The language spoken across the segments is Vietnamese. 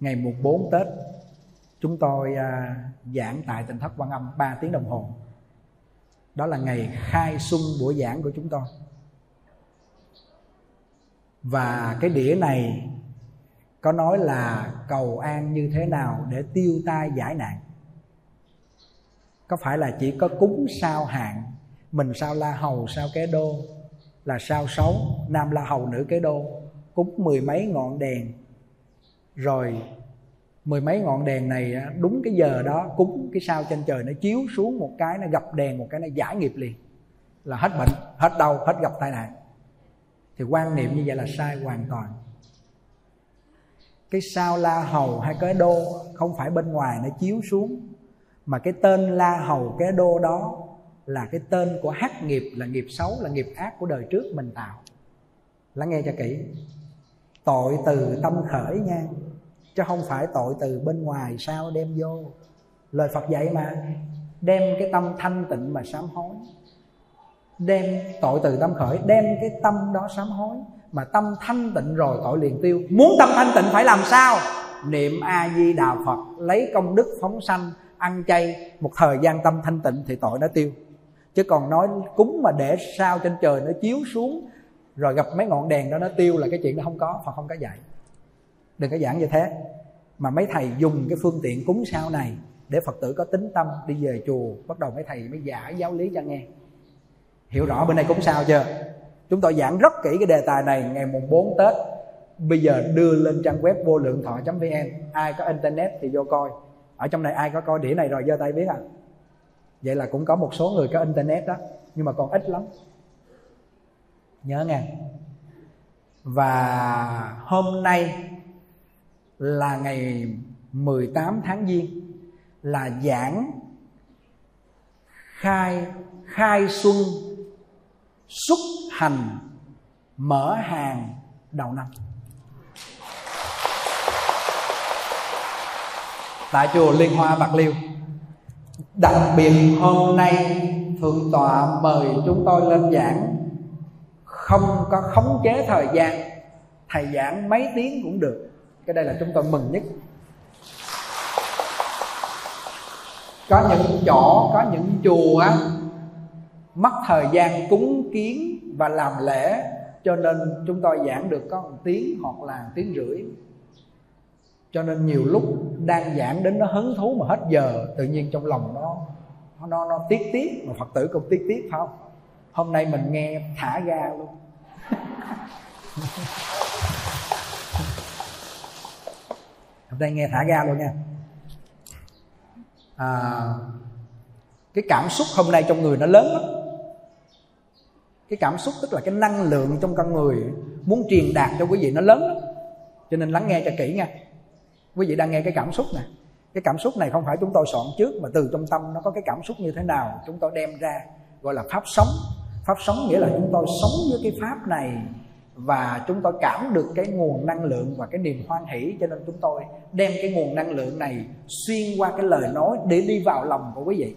ngày mùng 4 Tết chúng tôi à, giảng tại tỉnh thất quan âm 3 tiếng đồng hồ. Đó là ngày khai xuân buổi giảng của chúng tôi. Và cái đĩa này có nói là cầu an như thế nào để tiêu tai giải nạn. Có phải là chỉ có cúng sao hạn mình sao la hầu sao kế đô là sao xấu nam la hầu nữ kế đô cúng mười mấy ngọn đèn rồi, mười mấy ngọn đèn này đúng cái giờ đó cúng cái sao trên trời nó chiếu xuống một cái, nó gặp đèn, một cái nó giải nghiệp liền. Là hết bệnh, hết đau, hết gặp tai nạn. Thì quan niệm như vậy là sai hoàn toàn. Cái sao la hầu hay cái đô không phải bên ngoài nó chiếu xuống, mà cái tên la hầu, cái đô đó là cái tên của hắc nghiệp, là nghiệp xấu, là nghiệp ác của đời trước mình tạo. Lắng nghe cho kỹ. Tội từ tâm khởi nha chứ không phải tội từ bên ngoài sao đem vô. Lời phật dạy mà, đem cái tâm thanh tịnh mà sám hối. Đem tội từ tâm khởi, đem cái tâm đó sám hối. Mà tâm thanh tịnh rồi tội liền tiêu. Muốn tâm thanh tịnh phải làm sao? Niệm a di đà phật, lấy công đức phóng sanh, ăn chay. Một thời gian tâm thanh tịnh thì tội nó tiêu. Chứ còn nói cúng mà để sao trên trời nó chiếu xuống, rồi gặp mấy ngọn đèn đó nó tiêu là cái chuyện nó không có, phật không có dạy đừng có giảng như thế. Mà mấy thầy dùng cái phương tiện cúng sao này để phật tử có tính tâm đi về chùa, bắt đầu mấy thầy mới giải giáo lý cho nghe. Hiểu rõ bên này cúng sao chưa? Chúng tôi giảng rất kỹ cái đề tài này ngày mùng 4 tết. Bây giờ đưa lên trang web vô lượng thọ vn. Ai có internet thì vô coi. Ở trong này ai có coi đĩa này rồi, giơ tay biết à? Vậy là cũng có một số người có internet đó, nhưng mà còn ít lắm. Nhớ nghe. Và hôm nay là ngày 18 tháng Giêng, là giảng khai khai xuân xuất hành mở hàng đầu năm. Tại chùa Liên Hoa Bạc Liêu, đặc biệt hôm nay thượng tọa mời chúng tôi lên giảng. Không có khống chế thời gian, thầy giảng mấy tiếng cũng được cái đây là chúng tôi mừng nhất. Có những chỗ, có những chùa mất thời gian cúng kiến và làm lễ, cho nên chúng tôi giảng được có một tiếng hoặc là một tiếng rưỡi. Cho nên nhiều lúc đang giảng đến nó hứng thú mà hết giờ, tự nhiên trong lòng nó nó nó tiếc tiếc, mà phật tử cũng tiếc tiếc, phải không? Hôm nay mình nghe thả ga luôn. hôm nay nghe thả ga luôn nha. À, cái cảm xúc hôm nay trong người nó lớn lắm. Cái cảm xúc tức là cái năng lượng trong con người muốn truyền đạt cho quý vị nó lớn lắm. Cho nên lắng nghe cho kỹ nha. Quý vị đang nghe cái cảm xúc này cái cảm xúc này không phải chúng tôi soạn trước mà từ trong tâm nó có cái cảm xúc như thế nào chúng tôi đem ra gọi là pháp sống. Pháp sống nghĩa là chúng tôi sống với cái pháp này và chúng tôi cảm được cái nguồn năng lượng và cái niềm hoan hỷ, cho nên chúng tôi đem cái nguồn năng lượng này xuyên qua cái lời nói để đi vào lòng của quý vị.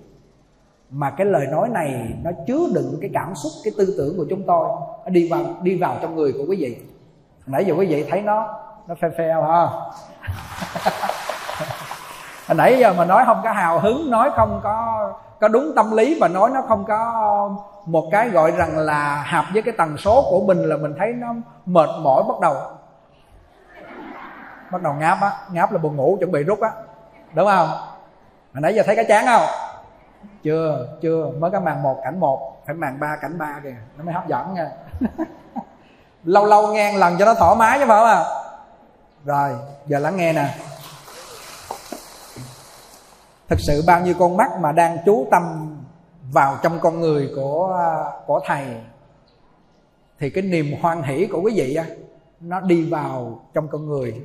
Mà cái lời nói này nó chứa đựng cái cảm xúc, cái tư tưởng của chúng tôi, nó đi vào đi vào trong người của quý vị. Nãy giờ quý vị thấy nó nó phê phèo ha. hồi nãy giờ mà nói không có hào hứng, nói không có có đúng tâm lý và nói nó không có một cái gọi rằng là hợp với cái tần số của mình là mình thấy nó mệt mỏi bắt đầu. Bắt đầu ngáp á, ngáp là buồn ngủ, chuẩn bị rút á. Đúng không? Hồi nãy giờ thấy cái chán không? Chưa chưa, mới cái màn một, cảnh một. Phải màn ba, cảnh ba kìa, nó mới hấp dẫn nha. Lâu lâu nghe lần cho nó thoải mái chứ phải không à rồi, giờ lắng nghe nè thực sự bao nhiêu con mắt mà đang chú tâm vào trong con người của của thầy, thì cái niềm hoan hỷ của quý vị á, nó đi vào trong con người.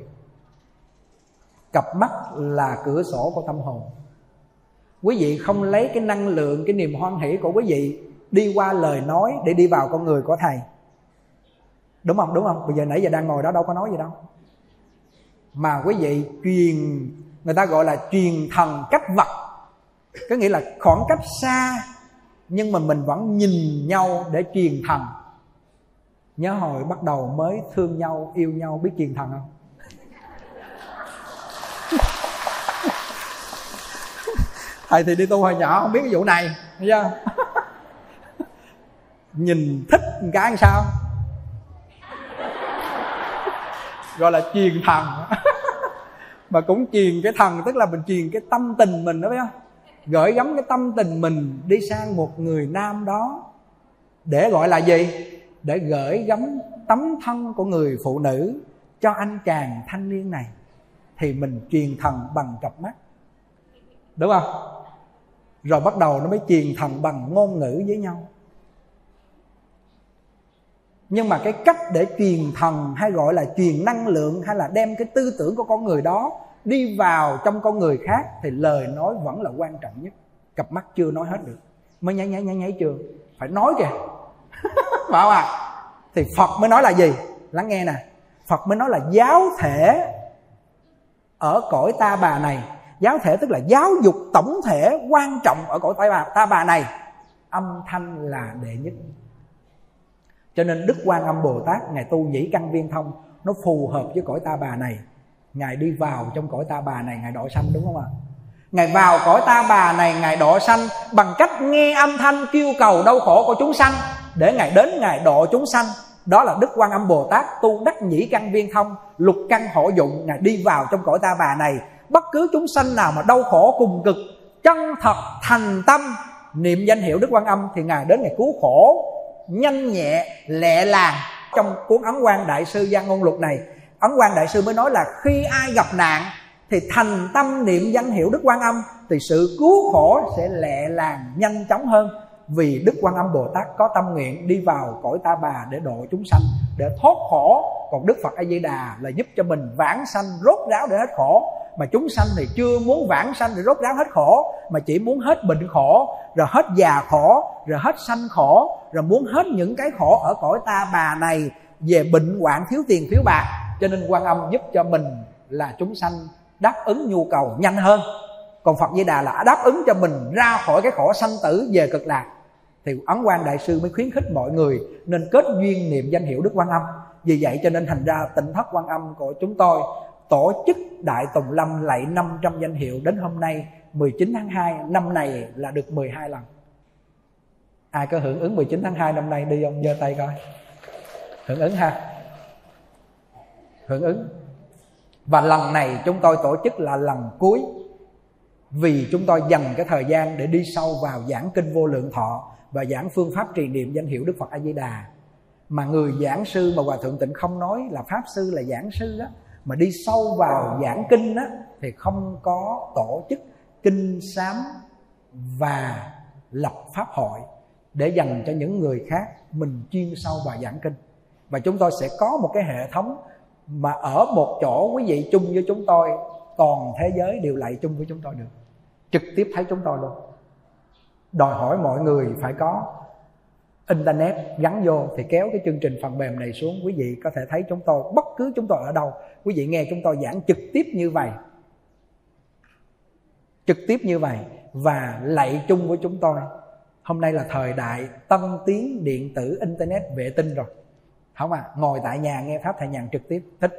Cặp mắt là cửa sổ của tâm hồn. Quý vị không lấy cái năng lượng, cái niềm hoan hỷ của quý vị đi qua lời nói để đi vào con người của thầy. Đúng không? Đúng không? Bây giờ nãy giờ đang ngồi đó, đâu có nói gì đâu. Mà quý vị truyền người ta gọi là truyền thần cách vật. Có nghĩa là khoảng cách xa, nhưng mà mình vẫn nhìn nhau để truyền thần. Nhớ hồi bắt đầu mới thương nhau, yêu nhau, biết truyền thần không? Thầy thì đi tu hồi nhỏ, không biết cái vụ này chưa? nhìn thích một cái làm sao? Gọi là truyền thần mà cũng truyền cái thần, tức là mình truyền cái tâm tình mình đó, phải không? Gửi gắm cái tâm tình mình đi sang một người nam đó để gọi là gì? Để gửi gắm tấm thân của người phụ nữ cho anh chàng thanh niên này. Thì mình truyền thần bằng cặp mắt. Đúng không? Rồi bắt đầu nó mới truyền thần bằng ngôn ngữ với nhau. Nhưng mà cái cách để truyền thần hay gọi là truyền năng lượng hay là đem cái tư tưởng của con người đó đi vào trong con người khác thì lời nói vẫn là quan trọng nhất. Cặp mắt chưa nói hết được. Mới nháy nháy nháy nháy chưa? Phải nói kìa. Phải không à thì phật mới nói là gì? Lắng nghe nè. Phật mới nói là giáo thể ở cõi ta bà này. Giáo thể tức là giáo dục tổng thể quan trọng ở cõi ta bà, ta bà này. Âm thanh là đệ nhất. Cho nên đức quan âm bồ tát ngài tu nhĩ căn viên thông nó phù hợp với cõi ta bà này ngài đi vào trong cõi ta bà này, ngài đỏ sanh, đúng không ạ? Ngài vào cõi ta bà này, ngài đỏ sanh bằng cách nghe âm thanh kêu cầu đau khổ của chúng sanh. Để ngài đến, ngài độ chúng sanh. Đó là đức quan âm bồ tát tu đắc nhĩ căn viên thông lục căn hộ dụng. Ngài đi vào trong cõi ta bà này. Bất cứ chúng sanh nào mà đau khổ cùng cực, chân thật thành tâm, niệm danh hiệu đức quan âm, thì ngài đến ngày cứu khổ, nhanh nhẹ, lẹ làng trong cuốn ấn quan đại sư gia ngôn luật này ấn quan đại sư mới nói là khi ai gặp nạn thì thành tâm niệm danh hiệu đức quan âm, thì sự cứu khổ sẽ lẹ làng nhanh chóng hơn. Vì đức quan âm bồ tát có tâm nguyện đi vào cõi ta bà để độ chúng sanh, để thoát khổ. Còn đức phật a di đà là giúp cho mình vãng sanh rốt ráo để hết khổ. Mà chúng sanh thì chưa muốn vãng sanh để rốt ráo hết khổ, mà chỉ muốn hết bệnh khổ, rồi hết già khổ, rồi hết sanh khổ, rồi muốn hết những cái khổ ở cõi ta bà này về bệnh hoạn thiếu tiền, thiếu bạc cho nên quan âm giúp cho mình là chúng sanh đáp ứng nhu cầu nhanh hơn. Còn phật di đà là đáp ứng cho mình ra khỏi cái khổ sanh tử về cực lạc. Thì ấn quan đại sư mới khuyến khích mọi người nên kết duyên niệm danh hiệu đức quan âm. Vì vậy cho nên thành ra tỉnh thất quan âm của chúng tôi tổ chức đại tùng lâm lại 500 danh hiệu đến hôm nay 19 tháng 2 năm này là được 12 lần. Ai có hưởng ứng 19 tháng 2 năm nay, đi ông giơ tay coi. Hưởng ứng ha hưởng ứng. Và lần này chúng tôi tổ chức là lần cuối vì chúng tôi dành cái thời gian để đi sâu vào giảng kinh vô lượng thọ và giảng phương pháp trì niệm danh hiệu đức phật a di đà mà người giảng sư mà hòa thượng tịnh không nói là pháp sư là giảng sư đó mà đi sâu vào giảng kinh á, thì không có tổ chức kinh sám và lập pháp hội để dành cho những người khác mình chuyên sâu vào giảng kinh. Và chúng tôi sẽ có một cái hệ thống mà ở một chỗ quý vị chung với chúng tôi, toàn thế giới đều lại chung với chúng tôi được. Trực tiếp thấy chúng tôi luôn. Đòi hỏi mọi người phải có internet gắn vô thì kéo cái chương trình phần mềm này xuống. Quý vị có thể thấy chúng tôi, bất cứ chúng tôi ở đâu, quý vị nghe chúng tôi giảng trực tiếp như vậy. Trực tiếp như vậy và lạy chung với chúng tôi. Hôm nay là thời đại tân tiến điện tử internet vệ tinh rồi không à ngồi tại nhà nghe pháp thầy nhàn trực tiếp thích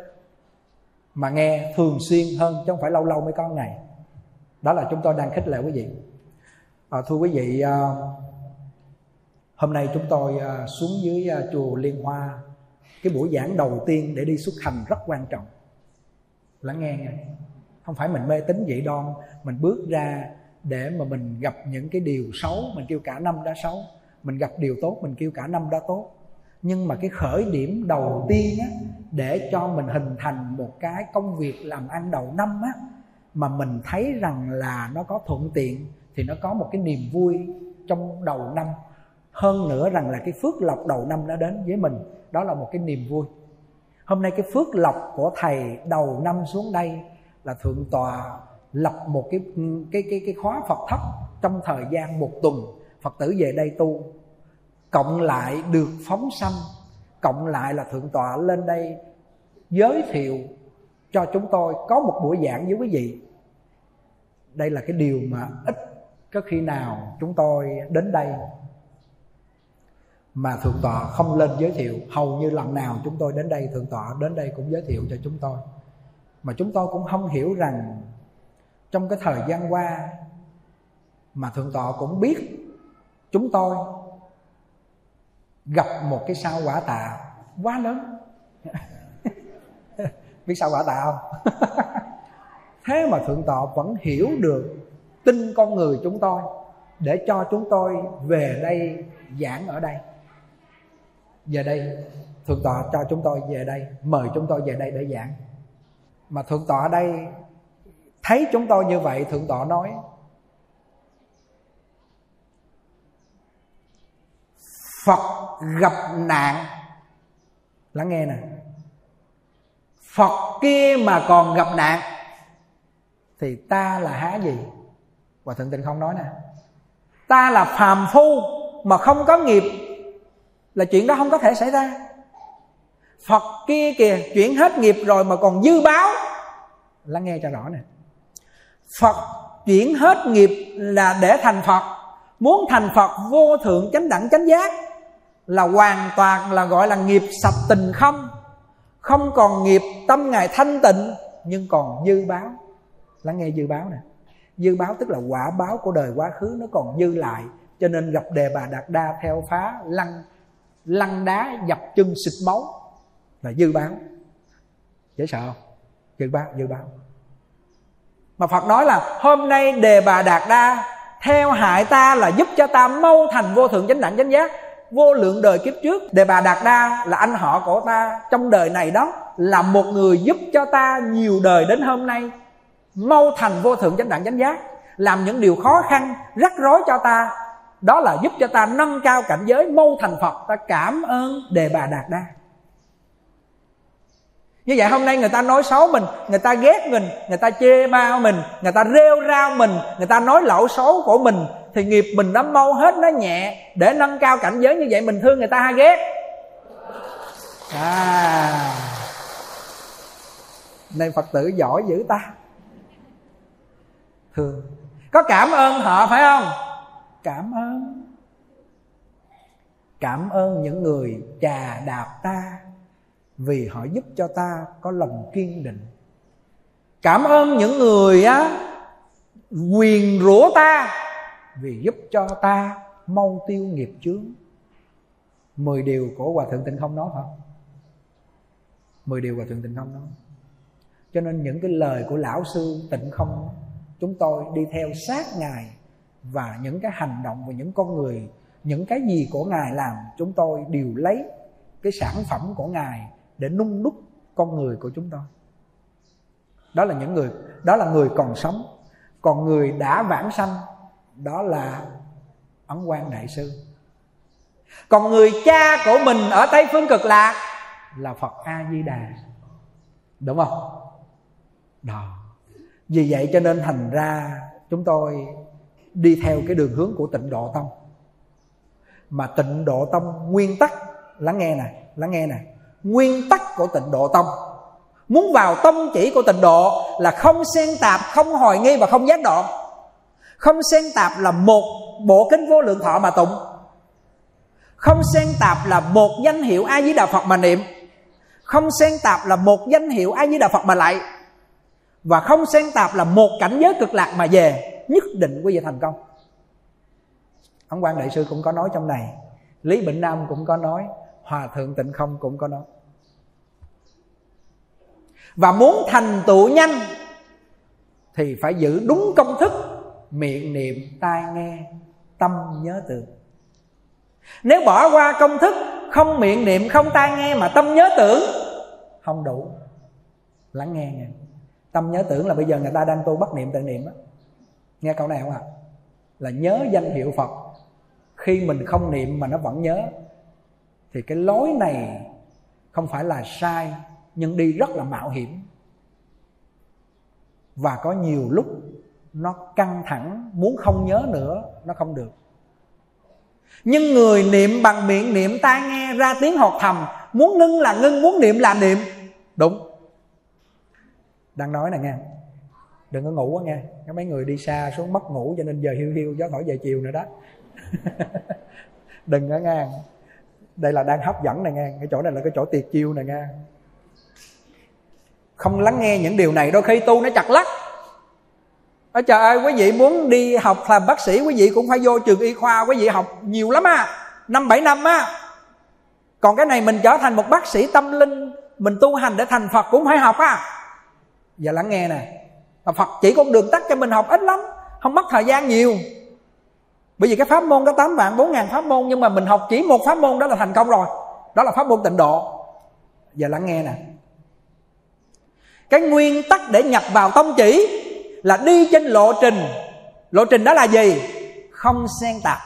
mà nghe thường xuyên hơn chứ không phải lâu lâu mới có ngày. Đó là chúng tôi đang khích lệ quý vị. À, thưa quý vị à, hôm nay chúng tôi à, xuống dưới à, chùa liên hoa. Cái buổi giảng đầu tiên để đi xuất hành rất quan trọng. Lắng nghe nha. Không phải mình mê tín dị đoan mình bước ra để mà mình gặp những cái điều xấu mình kêu cả năm đã xấu. Mình gặp điều tốt mình kêu cả năm đã tốt nhưng mà cái khởi điểm đầu tiên á, để cho mình hình thành một cái công việc làm ăn đầu năm á, mà mình thấy rằng là nó có thuận tiện thì nó có một cái niềm vui trong đầu năm. Hơn nữa rằng là cái phước lộc đầu năm nó đến với mình, đó là một cái niềm vui. Hôm nay cái phước lộc của thầy đầu năm xuống đây là thượng tọa lập một cái cái cái cái khóa Phật thấp trong thời gian một tuần. Phật tử về đây tu cộng lại được phóng sanh, cộng lại là thượng tọa lên đây giới thiệu cho chúng tôi. Có một buổi giảng với quý vị. Đây là cái điều mà ít có khi nào chúng tôi đến đây mà thượng tọa không lên giới thiệu. Hầu như lần nào chúng tôi đến đây, thượng tọa đến đây cũng giới thiệu cho chúng tôi. Mà chúng tôi cũng không hiểu rằng trong cái thời gian qua mà thượng tọa cũng biết chúng tôi gặp một cái sao quả tạ quá lớn. Biết sao quả tạ không? Thế mà thượng tọa vẫn hiểu được tin con người chúng tôi để cho chúng tôi về đây giảng ở đây. Về đây, thượng tọa cho chúng tôi về đây, mời chúng tôi về đây để giảng. Mà thượng tọa ở đây thấy chúng tôi như vậy, thượng tọa nói phật gặp nạn. Lắng nghe nè. Phật kia mà còn gặp nạn, thì ta là há gì? Và thượng tịnh không nói nè. Ta là phàm phu mà không có nghiệp, là chuyện đó không có thể xảy ra. Phật kia kìa, chuyển hết nghiệp rồi mà còn dư báo. Lắng nghe cho rõ nè. Phật chuyển hết nghiệp là để thành phật, muốn thành phật vô thượng chánh đẳng chánh giác là hoàn toàn là gọi là nghiệp sạch tình không. Không còn nghiệp tâm ngài thanh tịnh, nhưng còn dư báo. Lắng nghe dư báo nè. Dư báo tức là quả báo của đời quá khứ, nó còn dư lại. Cho nên gặp đề bà đạt đa theo phá lăng lăng đá, dập chân xịt máu. Là dư báo. Dễ sợ không? Dư báo dư báo. Mà phật nói là hôm nay đề bà đạt đa theo hại ta là giúp cho ta mau thành vô thượng chánh đẳng chánh giác vô lượng đời kiếp trước đề bà đạt đa là anh họ của ta trong đời này đó, là một người giúp cho ta nhiều đời đến hôm nay. Mau thành vô thượng chánh đẳng chánh giác, làm những điều khó khăn, rắc rối cho ta. Đó là giúp cho ta nâng cao cảnh giới, mau thành phật. Ta cảm ơn đề bà đạt đa như vậy hôm nay người ta nói xấu mình, người ta ghét mình, người ta chê bao mình, người ta rêu rao mình, người ta nói lậu xấu của mình thì nghiệp mình nó mau hết nó nhẹ, để nâng cao cảnh giới như vậy mình thương người ta hay ghét. À. Nên phật tử giỏi dữ ta. Thương. Có cảm ơn họ, phải không? Cảm ơn. Cảm ơn những người trà đạp ta vì họ giúp cho ta có lòng kiên định. Cảm ơn những người á, quyền rủa ta vì giúp cho ta mau tiêu nghiệp chướng. Mười điều của hòa thượng tịnh không nói không? Mười điều hòa thượng tịnh không nói. Cho nên những cái lời của lão sư tịnh không, chúng tôi đi theo sát ngài và những cái hành động và những con người, những cái gì của ngài làm, chúng tôi đều lấy cái sản phẩm của ngài để nung đúc con người của chúng tôi. Đó là những người, đó là người còn sống. Còn người đã vãng sanh đó là ấn quan đại sư. Còn người cha của mình ở tây phương cực lạc là phật a di đà đúng không? Đó. Vì vậy cho nên thành ra chúng tôi đi theo cái đường hướng của tịnh độ tông. Mà tịnh độ tông nguyên tắc, lắng nghe nè, lắng nghe nè. Nguyên tắc của tịnh độ tông. Muốn vào tông chỉ của tịnh độ là không xen tạp, không hồi nghi và không gián đoạn không xen tạp là một bộ kinh vô lượng thọ mà tụng. Không xen tạp là một danh hiệu a di đà phật mà niệm. Không xen tạp là một danh hiệu a di đà phật mà lại. Và không xen tạp là một cảnh giới cực lạc mà về, nhất định quý vị thành công. Ông quan đại sư cũng có nói trong này. Lý bệnh nam cũng có nói, hòa thượng tịnh không cũng có nói. Và muốn thành tựu nhanh thì phải giữ đúng công thức miệng niệm, tai nghe, tâm nhớ tưởng nếu bỏ qua công thức không miệng niệm, không tai nghe mà tâm nhớ tưởng, không đủ. Lắng nghe nghe. Tâm nhớ tưởng là bây giờ người ta đang tu bắt niệm tự niệm đó nghe câu này không ạ? À? là nhớ danh hiệu phật. Khi mình không niệm mà nó vẫn nhớ, thì cái lối này không phải là sai, nhưng đi rất là mạo hiểm. Và có nhiều lúc nó căng thẳng, muốn không nhớ nữa, nó không được. Nhưng người niệm bằng miệng niệm tai nghe, ra tiếng hoặc thầm, muốn ngưng là ngưng, muốn niệm là niệm. Đúng. Đang nói nè nghe. Đừng có ngủ quá nghe. Có mấy người đi xa xuống mất ngủ cho nên giờ hiu hiu, gió thổi về chiều nữa đó. Đừng có nghe. Đây là đang hấp dẫn này nghe. Cái chỗ này là cái chỗ tiệt chiêu này nghe. Không lắng nghe những điều này, đôi khi tu nó chặt lắc ở trời ơi, quý vị muốn đi học làm bác sĩ, quý vị cũng phải vô trường y khoa, quý vị học nhiều lắm á. Năm, bảy năm á. Còn cái này mình trở thành một bác sĩ tâm linh, mình tu hành để thành phật cũng phải học á. Giờ lắng nghe nè. Mà phật chỉ con đường tắt cho mình học ít lắm, không mất thời gian nhiều. Bởi vì cái pháp môn có 8 vạn 4 ngàn pháp môn, nhưng mà mình học chỉ một pháp môn đó là thành công rồi. Đó là pháp môn tịnh độ. Giờ lắng nghe nè. Cái nguyên tắc để nhập vào tông chỉ là đi trên lộ trình. Lộ trình đó là gì? Không xen tạp.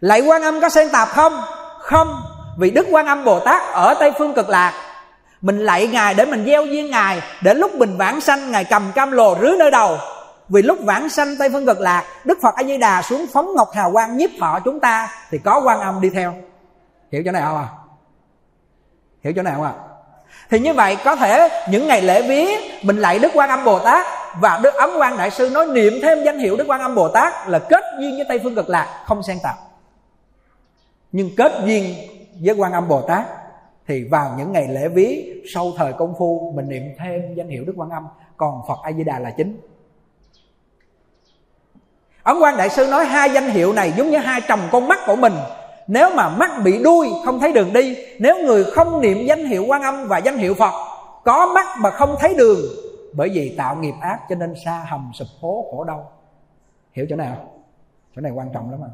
Lại quan âm có xen tạp không? Không. Vì đức quan âm bồ tát ở tây phương cực lạc, mình lạy ngài để mình gieo duyên ngài, để lúc mình vãng sanh ngài cầm cam lồ rưới nơi đầu. Vì lúc vãng sanh tây phương cực lạc, đức phật a di đà xuống phóng ngọc hào quang nhiếp thọ chúng ta, thì có quan âm đi theo. Hiểu chỗ này không à hiểu chỗ này không à thì như vậy có thể những ngày lễ vía mình lạy đức quan âm bồ tát và đức ấm quan đại sư nói niệm thêm danh hiệu đức quan âm bồ tát là kết duyên với tây phương cực lạc, không xen tạp. Nhưng kết duyên với quan âm bồ tát thì vào những ngày lễ vía sau thời công phu, mình niệm thêm danh hiệu đức quan âm. Còn phật a di đà là chính. Ấn quan đại sư nói hai danh hiệu này giống như hai tròng con mắt của mình nếu mà mắt bị đuôi, không thấy đường đi, nếu người không niệm danh hiệu quan âm và danh hiệu phật, có mắt mà không thấy đường, bởi vì tạo nghiệp ác cho nên xa hầm sụp hố khổ đau. Hiểu chỗ nào chỗ này quan trọng lắm à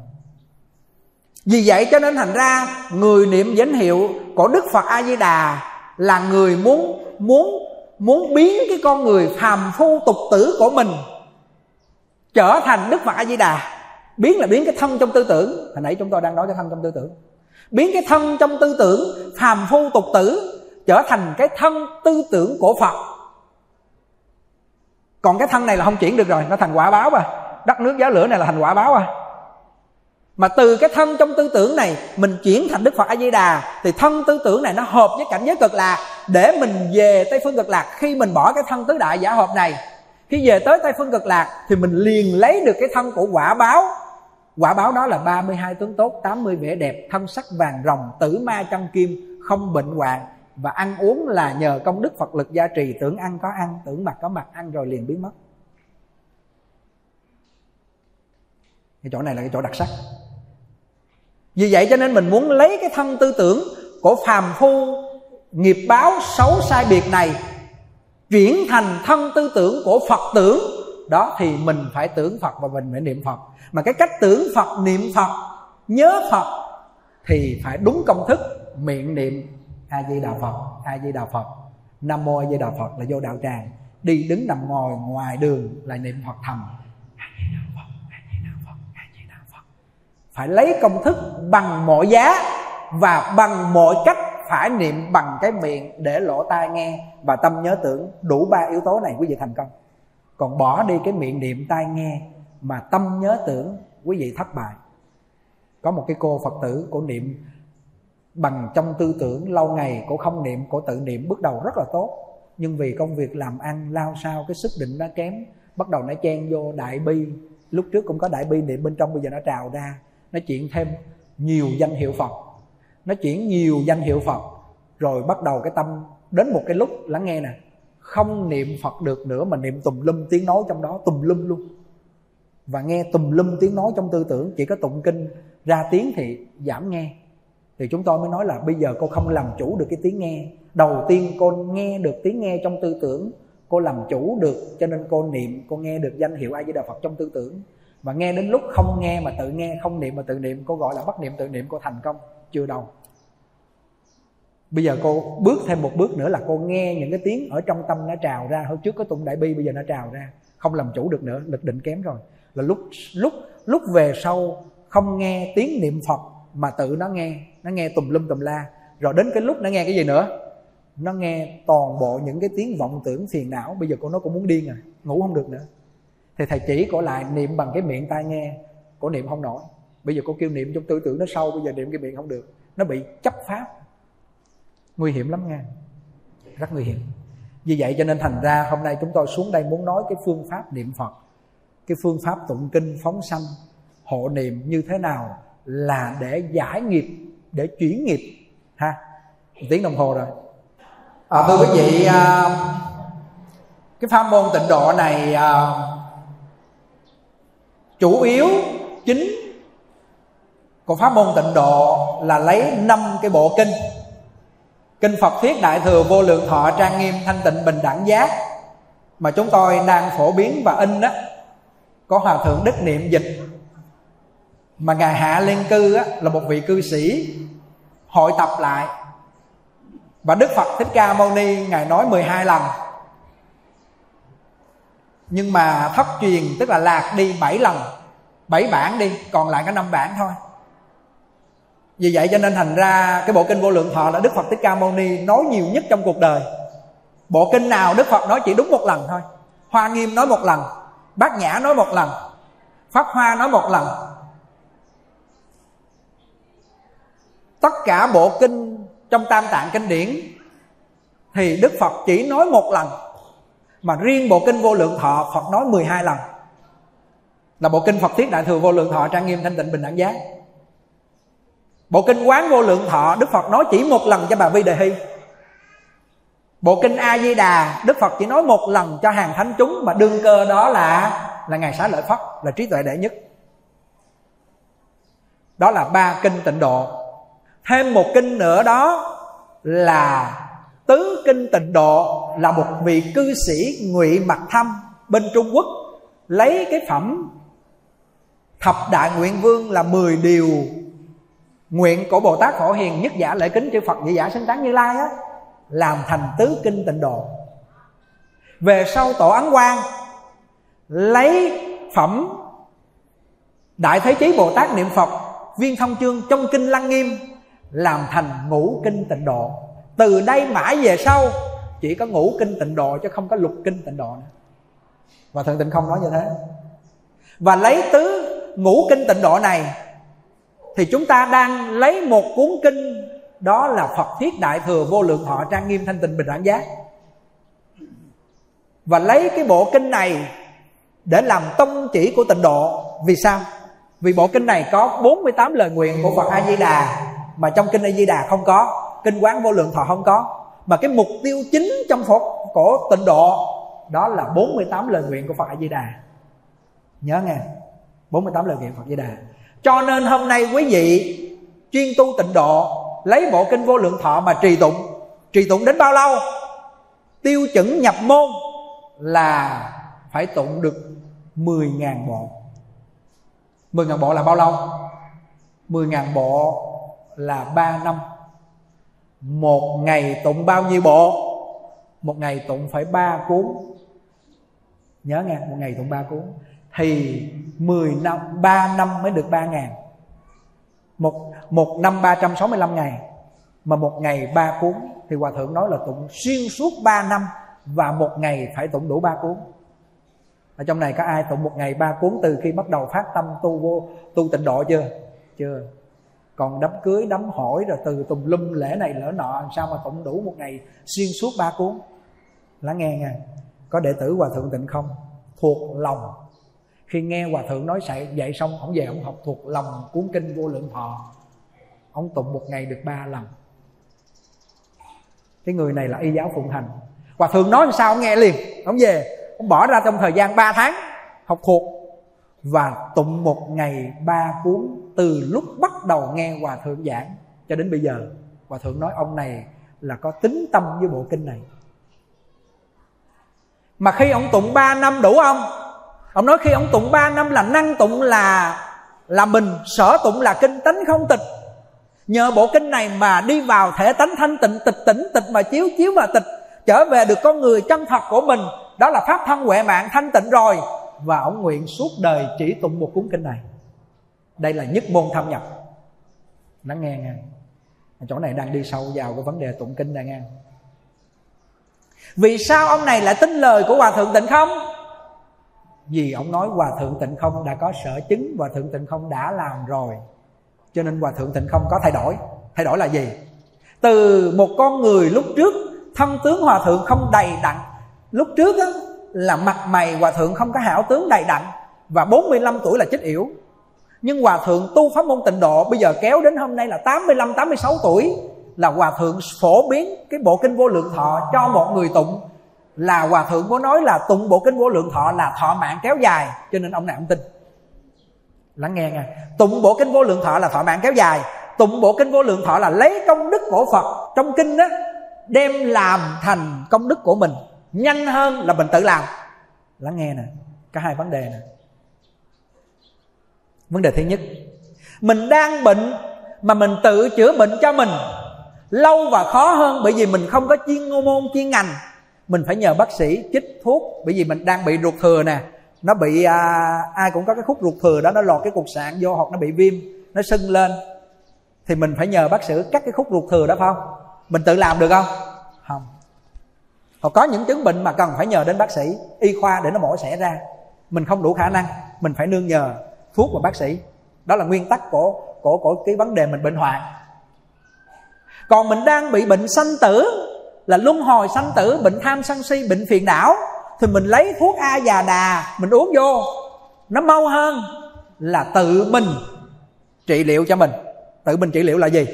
vì vậy cho nên thành ra, người niệm danh hiệu của đức phật a di đà là người muốn muốn muốn biến cái con người phàm phu tục tử của mình trở thành đức phật a di đà biến là biến cái thân trong tư tưởng. Hồi nãy chúng tôi đang nói cái thân trong tư tưởng. Biến cái thân trong tư tưởng, phàm phu tục tử, trở thành cái thân tư tưởng của phật. Còn cái thân này là không chuyển được rồi, nó thành quả báo rồi đất nước giá lửa này là thành quả báo rồi mà từ cái thân trong tư tưởng này, mình chuyển thành đức phật a di đà thì thân tư tưởng này nó hợp với cảnh giới cực lạc. Để mình về tây phương cực lạc, khi mình bỏ cái thân tứ đại giả hợp này, khi về tới tây phương cực lạc, thì mình liền lấy được cái thân của quả báo quả báo đó là 32 tướng tốt 80 vẻ đẹp thân sắc vàng rồng tử ma chân kim không bệnh hoạn. Và ăn uống là nhờ công đức Phật lực gia trì. Tưởng ăn có ăn tưởng mặc có mặc, ăn rồi liền biến mất. Cái chỗ này là cái chỗ đặc sắc. Vì vậy cho nên mình muốn lấy cái thân tư tưởng của phàm phu nghiệp báo xấu sai biệt này chuyển thành thân tư tưởng của phật tưởng. Đó thì mình phải tưởng phật và mình phải niệm phật mà cái cách tưởng phật, niệm phật, nhớ phật thì phải đúng công thức, miệng niệm a di đà phật, a di đà phật. Nam mô a di đà phật là vô đạo tràng. Đi đứng nằm ngồi ngoài đường là niệm phật thầm phải lấy công thức bằng mọi giá và bằng mọi cách phải niệm bằng cái miệng để lỗ tai nghe và tâm nhớ tưởng đủ ba yếu tố này quý vị thành công. Còn bỏ đi cái miệng niệm tai nghe mà tâm nhớ tưởng, quý vị thất bại. Có một cái cô phật tử cổ niệm, bằng trong tư tưởng, lâu ngày cổ không niệm, cổ tự niệm, bước đầu rất là tốt. Nhưng vì công việc làm ăn, lao sao, cái sức định nó kém, bắt đầu nó chen vô đại bi. Lúc trước cũng có đại bi niệm, bên trong bây giờ nó trào ra, nó chuyển thêm nhiều danh hiệu phật. Nó chuyển nhiều danh hiệu phật. Rồi bắt đầu cái tâm, đến một cái lúc, lắng nghe nè, không niệm phật được nữa mà niệm tùm lum tiếng nói trong đó, tùm lum luôn và nghe tùm lum tiếng nói trong tư tưởng, chỉ có tụng kinh, ra tiếng thì giảm nghe. Thì chúng tôi mới nói là bây giờ cô không làm chủ được cái tiếng nghe. Đầu tiên cô nghe được tiếng nghe trong tư tưởng, cô làm chủ được, cho nên cô niệm, cô nghe được danh hiệu a di đà phật trong tư tưởng. Và nghe đến lúc không nghe mà tự nghe, không niệm mà tự niệm, cô gọi là bắt niệm tự niệm, cô thành công. Chưa đâu. Bây giờ cô bước thêm một bước nữa là cô nghe những cái tiếng ở trong tâm nó trào ra. Hồi trước có tụng đại bi, bây giờ nó trào ra. Không làm chủ được nữa, lực định kém rồi là lúc lúc lúc về sau không nghe tiếng niệm phật mà tự nó nghe nó nghe tùm lum tùm la. Rồi đến cái lúc nó nghe cái gì nữa? Nó nghe toàn bộ những cái tiếng vọng tưởng phiền não. Bây giờ cô nó cũng muốn điên rồi, ngủ không được nữa. Thì thầy chỉ cổ lại niệm bằng cái miệng tai nghe. Cổ niệm không nổi. Bây giờ cô kêu niệm trong tư tưởng nó sâu, bây giờ niệm cái miệng không được. Nó bị chấp pháp. Nguy hiểm lắm nha. Rất nguy hiểm. Vì vậy cho nên thành ra hôm nay chúng tôi xuống đây muốn nói cái phương pháp niệm phật cái phương pháp tụng kinh phóng sanh hộ niệm như thế nào là để giải nghiệp để chuyển nghiệp ha? Một tiếng đồng hồ rồi. À, thưa quý vị à, cái pháp môn tịnh độ này à, chủ yếu chính của pháp môn tịnh độ là lấy năm cái bộ kinh. Kinh phật thuyết đại thừa vô lượng thọ trang nghiêm thanh tịnh bình đẳng giác mà chúng tôi đang phổ biến và in đó có hòa thượng đức niệm dịch. Mà ngài hạ liên cư á, là một vị cư sĩ hội tập lại. Và đức phật thích ca mâu ni ngài nói 12 lần. Nhưng mà thất truyền tức là lạc đi 7 lần. 7 bản đi còn lại có 5 bản thôi. Vì vậy cho nên thành ra cái bộ kinh vô lượng thọ là đức phật thích ca mâu ni nói nhiều nhất trong cuộc đời. Bộ kinh nào đức phật nói chỉ đúng một lần thôi. Hoa nghiêm nói một lần bát nhã nói một lần, pháp hoa nói một lần. Tất cả bộ kinh trong tam tạng kinh điển thì đức phật chỉ nói một lần, mà riêng bộ kinh vô lượng thọ phật nói 12 lần. Là bộ kinh phật thiết đại thừa vô lượng thọ trang nghiêm thanh tịnh bình đẳng giác. Bộ kinh quán vô lượng thọ đức phật nói chỉ một lần cho bà vi đề hy bộ kinh a di đà đức phật chỉ nói một lần cho hàng thánh chúng mà đương cơ đó là là ngài xá lợi phất, là trí tuệ đệ nhất. Đó là ba kinh tịnh độ. Thêm một kinh nữa đó là tứ kinh tịnh độ là một vị cư sĩ ngụy mặt thâm bên trung quốc lấy cái phẩm thập đại nguyện vương là 10 điều nguyện của bồ tát phổ hiền nhất giả lễ kính chư phật nhị giả sinh tán như lai á làm thành tứ kinh tịnh độ. Về sau tổ ấn quang, lấy phẩm đại thế chí bồ tát niệm phật, viên thông chương trong kinh lăng nghiêm, làm thành ngũ kinh tịnh độ. Từ đây mãi về sau, chỉ có ngũ kinh tịnh độ chứ không có lục kinh tịnh độ nữa. Và thượng tịnh không nói như thế. Và lấy tứ ngũ kinh tịnh độ này, thì chúng ta đang lấy một cuốn kinh đó là Phật thiết đại thừa vô lượng họ trang nghiêm thanh tịnh bình đẳng giác. Và lấy cái bộ kinh này để làm tông chỉ của tịnh độ. Vì sao? Vì bộ kinh này có 48 lời nguyện của Phật A Di Đà mà trong kinh A Di Đà không có, kinh quán vô lượng thọ không có. Mà cái mục tiêu chính trong Phật của tịnh độ, đó là 48 lời nguyện của Phật A Di Đà nhớ nghe 48 lời nguyện Phật A Di Đà cho nên hôm nay quý vị chuyên tu tịnh độ lấy bộ kinh vô lượng thọ mà trì tụng. Trì tụng đến bao lâu? Tiêu chuẩn nhập môn là phải tụng được 10.000 bộ. 10.000 bộ là bao lâu? 10.000 bộ là 3 năm. Một ngày tụng bao nhiêu bộ? Một ngày tụng phải ba cuốn. Nhớ nghe, Một ngày tụng ba cuốn. Thì 10 năm 3 năm mới được 3 ngàn một, một năm 365 ngày. Mà một ngày ba cuốn Thì Hòa Thượng nói là tụng xuyên suốt 3 năm Và một ngày phải tụng đủ ba cuốn. Ở trong này có ai tụng một ngày ba cuốn từ khi bắt đầu phát tâm tu vô tu tịnh độ chưa? Chưa. Còn đám cưới đám hỏi rồi từ tùm lum lễ này lỡ nọ làm sao mà tụng đủ một ngày xuyên suốt ba cuốn? Lắng nghe nha. Có đệ tử hòa thượng tịnh không? Thuộc lòng khi nghe hòa thượng nói dạy dạy xong, ông về ông học thuộc lòng cuốn kinh vô lượng thọ. Ông tụng một ngày được ba lần. Cái người này là y giáo phụng thành hòa thượng nói sao, ông nghe liền, ông về. Ông bỏ ra trong thời gian 3 tháng học thuộc và tụng một ngày ba cuốn từ lúc bắt đầu nghe hòa thượng giảng cho đến bây giờ. Hòa thượng nói, ông này là có tính tâm với bộ kinh này. Mà khi ông tụng 3 năm đủ không? Ông nói khi ông tụng 3 năm là năng tụng là là mình, sở tụng là kinh tánh không tịch. Nhờ bộ kinh này mà đi vào thể tánh thanh tịnh, tịch tỉnh, tịch mà chiếu chiếu mà tịch, trở về được con người chân thật của mình. Đó là pháp thân huệ mạng thanh tịnh rồi. Và ông nguyện suốt đời chỉ tụng một cuốn kinh này. Đây là nhất môn thâm nhập. Lắng nghe nghe chỗ này đang đi sâu vào cái vấn đề tụng kinh này nghe vì sao ông này lại tin lời của hòa thượng tịnh không? Vì ông nói hòa thượng tịnh không đã có sở chứng hòa thượng tịnh không đã làm rồi. Cho nên hòa thượng tịnh không có thay đổi. Thay đổi là gì? Từ một con người lúc trước thân tướng hòa thượng không đầy đặn. Lúc trước á, là mặt mày hòa thượng không có hảo tướng đầy đặn. Và 45 tuổi là chết yểu. Nhưng hòa thượng tu pháp môn tịnh độ bây giờ kéo đến hôm nay là 85 86 tuổi là hòa thượng phổ biến cái bộ kinh vô lượng thọ cho một người tụng là hòa thượng có nói là tụng bộ kinh vô lượng thọ là thọ mạng kéo dài, cho nên ông này ông tin. Lắng nghe nghe tụng bộ kinh vô lượng thọ là thọ mạng kéo dài. Tụng bộ kinh vô lượng thọ là lấy công đức của phật trong kinh đó đem làm thành công đức của mình. Nhanh hơn là mình tự làm. Lắng nghe nè cả hai vấn đề nè. Vấn đề thứ nhất, mình đang bệnh mà mình tự chữa bệnh cho mình, lâu và khó hơn bởi vì mình không có chuyên môn chuyên ngành mình phải nhờ bác sĩ chích thuốc bởi vì mình đang bị ruột thừa nè. Nó bị à, ai cũng có cái khúc ruột thừa đó nó lọt cái cục sạn vô hoặc nó bị viêm nó sưng lên. Thì mình phải nhờ bác sĩ cắt cái khúc ruột thừa đó phải không? Mình tự làm được không? Không. Hoặc có những chứng bệnh mà cần phải nhờ đến bác sĩ y khoa để nó mổ xẻ ra. Mình không đủ khả năng mình phải nương nhờ thuốc và bác sĩ. Đó là nguyên tắc của của của cái vấn đề mình bệnh hoạn. Còn mình đang bị bệnh sanh tử là luân hồi sanh tử, bệnh tham sân si, bệnh phiền não. Thì mình lấy thuốc a già đà, mình uống vô. Nó mau hơn là tự mình trị liệu cho mình. Tự mình trị liệu là gì?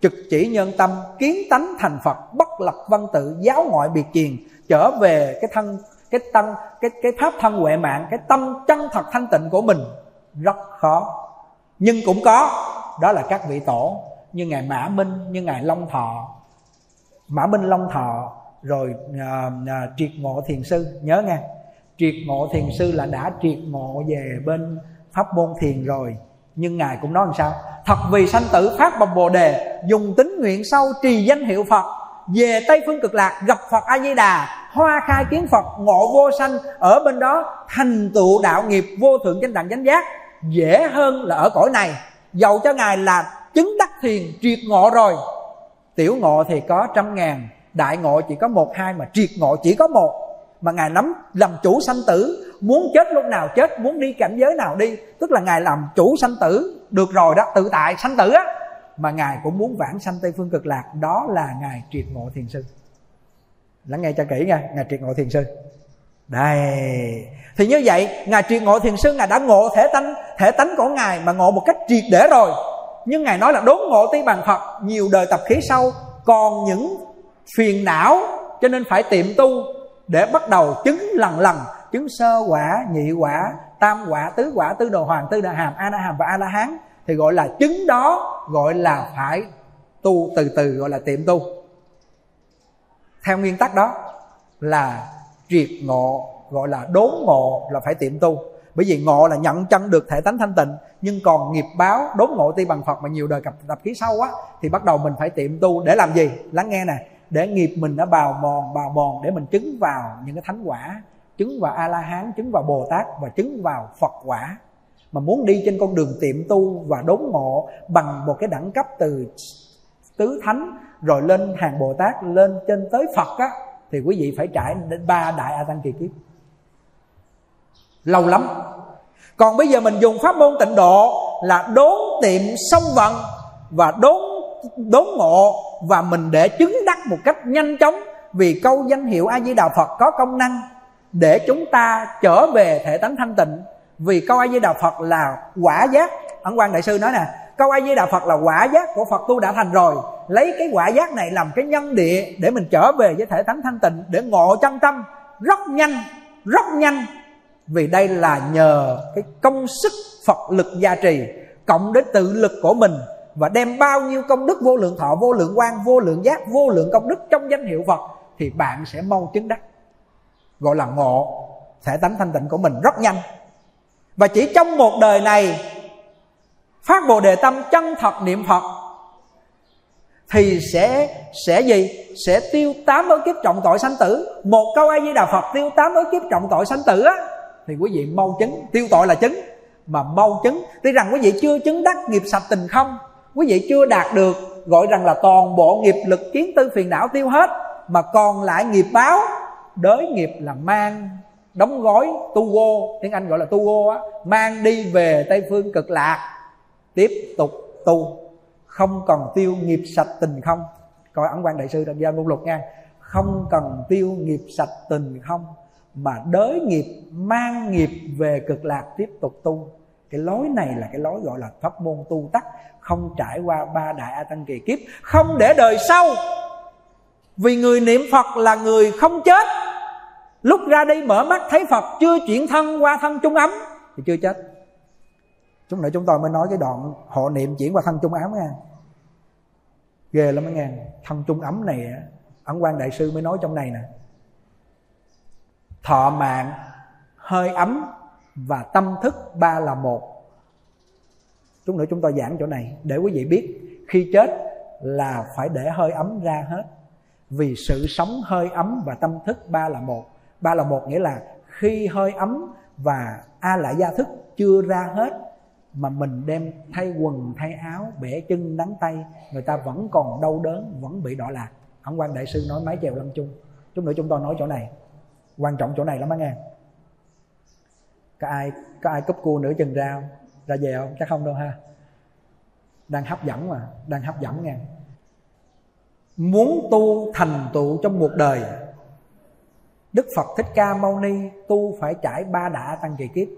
Trực chỉ nhân tâm, kiến tánh thành phật, bất lập văn tự, giáo ngoại biệt kiền, trở về cái thân, cái tâm, cái cái pháp thân huệ mạng, cái tâm chân thật thanh tịnh của mình. Rất khó. Nhưng cũng có. Đó là các vị tổ. Như ngài mã minh, như ngài long thọ mã minh long thọ rồi à, à, triệt ngộ thiền sư. Nhớ nghe. Triệt ngộ thiền sư là đã triệt ngộ về bên pháp môn thiền rồi. Nhưng ngài cũng nói làm sao? Thật vì sanh tử phát bằng bồ đề dùng tính nguyện sâu trì danh hiệu phật về tây phương cực lạc gặp phật a di đà hoa khai kiến phật ngộ vô sanh ở bên đó thành tựu đạo nghiệp vô thượng chánh đẳng chánh giác. Dễ hơn là ở cõi này. Dầu cho ngài là chứng đắc thiền triệt ngộ rồi tiểu ngộ thì có trăm ngàn, đại ngộ chỉ có một, hai mà triệt ngộ chỉ có một. Mà ngài nắm làm chủ sanh tử, muốn chết lúc nào chết, muốn đi cảnh giới nào đi, tức là ngài làm chủ sanh tử, được rồi đó, tự tại sanh tử á. Mà ngài cũng muốn vãng sanh tây phương cực lạc, đó là ngài triệt ngộ thiền sư. Lắng nghe cho kỹ nha, ngài triệt ngộ thiền sư. Đây, thì như vậy, ngài triệt ngộ thiền sư, ngài đã ngộ thể tánh thể tánh của ngài mà ngộ một cách triệt để rồi nhưng ngài nói là đốn ngộ ti bằng phật nhiều đời tập khí sau. Còn những phiền não, cho nên phải tiệm tu để bắt đầu chứng lần lần chứng sơ quả, nhị quả, tam quả, tứ quả tứ đồ hoàng tứ đà hàm, a la hàm và a la hán, thì gọi là chứng đó gọi là phải tu từ từ, gọi là tiệm tu. Theo nguyên tắc đó là triệt ngộ, gọi là đốn ngộ là phải tiệm tu. Bởi vì ngộ là nhận chân được thể tánh thanh tịnh nhưng còn nghiệp báo đốn ngộ ti bằng phật mà nhiều đời cập tập khí sâu á, thì bắt đầu mình phải tiệm tu để làm gì? Lắng nghe nè, để nghiệp mình nó bào mòn bào mòn để mình chứng vào những cái thánh quả, chứng vào a la hán chứng vào bồ tát và chứng vào phật quả. Mà muốn đi trên con đường tiệm tu và đốn ngộ bằng một cái đẳng cấp từ tứ thánh rồi lên hàng bồ tát lên trên tới phật á, thì quý vị phải trải đến ba đại a tăng kỳ kiếp. Lâu lắm còn bây giờ mình dùng pháp môn tịnh độ là đốn tiệm sông vận và đốn đốn ngộ và mình để chứng đắc một cách nhanh chóng vì câu danh hiệu a di đà phật có công năng để chúng ta trở về thể tánh thanh tịnh. Vì câu a di đà phật là quả giác. Ấn quan đại sư nói nè, câu a di đà phật là quả giác của phật tu đã thành rồi. Lấy cái quả giác này làm cái nhân địa để mình trở về với thể tánh thanh tịnh, để ngộ chân tâm rất nhanh rất nhanh vì đây là nhờ cái công sức phật lực gia trì, cộng đến tự lực của mình và đem bao nhiêu công đức vô lượng thọ, vô lượng quan vô lượng giác, vô lượng công đức trong danh hiệu phật thì bạn sẽ mau chứng đắc. Gọi là ngộ, thể tánh thanh tịnh của mình rất nhanh. Và chỉ trong một đời này, phát bồ đề tâm chân thật niệm phật, thì sẽ sẽ gì? Sẽ tiêu tám ức kiếp trọng tội sanh tử. Một câu a di đà phật tiêu tám ức kiếp trọng tội sanh tử á thì quý vị mau chứng tiêu tội là chứng mà mau chứng tuy rằng quý vị chưa chứng đắc nghiệp sạch tình không? Quý vị chưa đạt được, gọi rằng là toàn bộ nghiệp lực kiến tư phiền não tiêu hết, mà còn lại nghiệp báo. Đới nghiệp là mang, đóng gói, tu vô, tiếng anh gọi là tu vô á, mang đi về tây phương cực lạc. Tiếp tục tu, không cần tiêu nghiệp sạch tình không? Coi ấn quan đại sư trong gia ngôn luật nha. Không cần tiêu nghiệp sạch tình không? Mà đới nghiệp, mang nghiệp về cực lạc tiếp tục tu. Cái lối này là cái lối gọi là pháp môn tu tắc, không trải qua ba đại a tăng kỳ kiếp. Không để đời sau, vì người niệm phật là người không chết. Lúc ra đi mở mắt thấy phật, chưa chuyển thân qua thân trung ấm, thì chưa chết. Chúng nữa chúng tôi mới nói cái đoạn hộ niệm chuyển qua thân trung ấm nha. Ghê lắm mấy nghe. Thân trung ấm này ấn quan đại sư mới nói trong này nè thọ mạng, hơi ấm và tâm thức ba là một. Chút nữa chúng tôi giảng chỗ này để quý vị biết, khi chết là phải để hơi ấm ra hết. Vì sự sống hơi ấm và tâm thức ba là một. Ba là một nghĩa là khi hơi ấm và a lại gia thức chưa ra hết, mà mình đem thay quần, thay áo, bẻ chân nắng tay, người ta vẫn còn đau đớn, vẫn bị đọa lạc. Ông quan đại sư nói mái chèo lâm chung. Chút nữa chúng tôi nói chỗ này quan trọng chỗ này lắm á nghe. Có ai có ai cúp cua nửa chừng rau ra về không? Chắc không đâu ha. Đang hấp dẫn mà, đang hấp dẫn nghe. Muốn tu thành tựu trong một đời, Đức Phật Thích Ca Mâu Ni tu phải trải ba đạ tăng kỳ kiếp.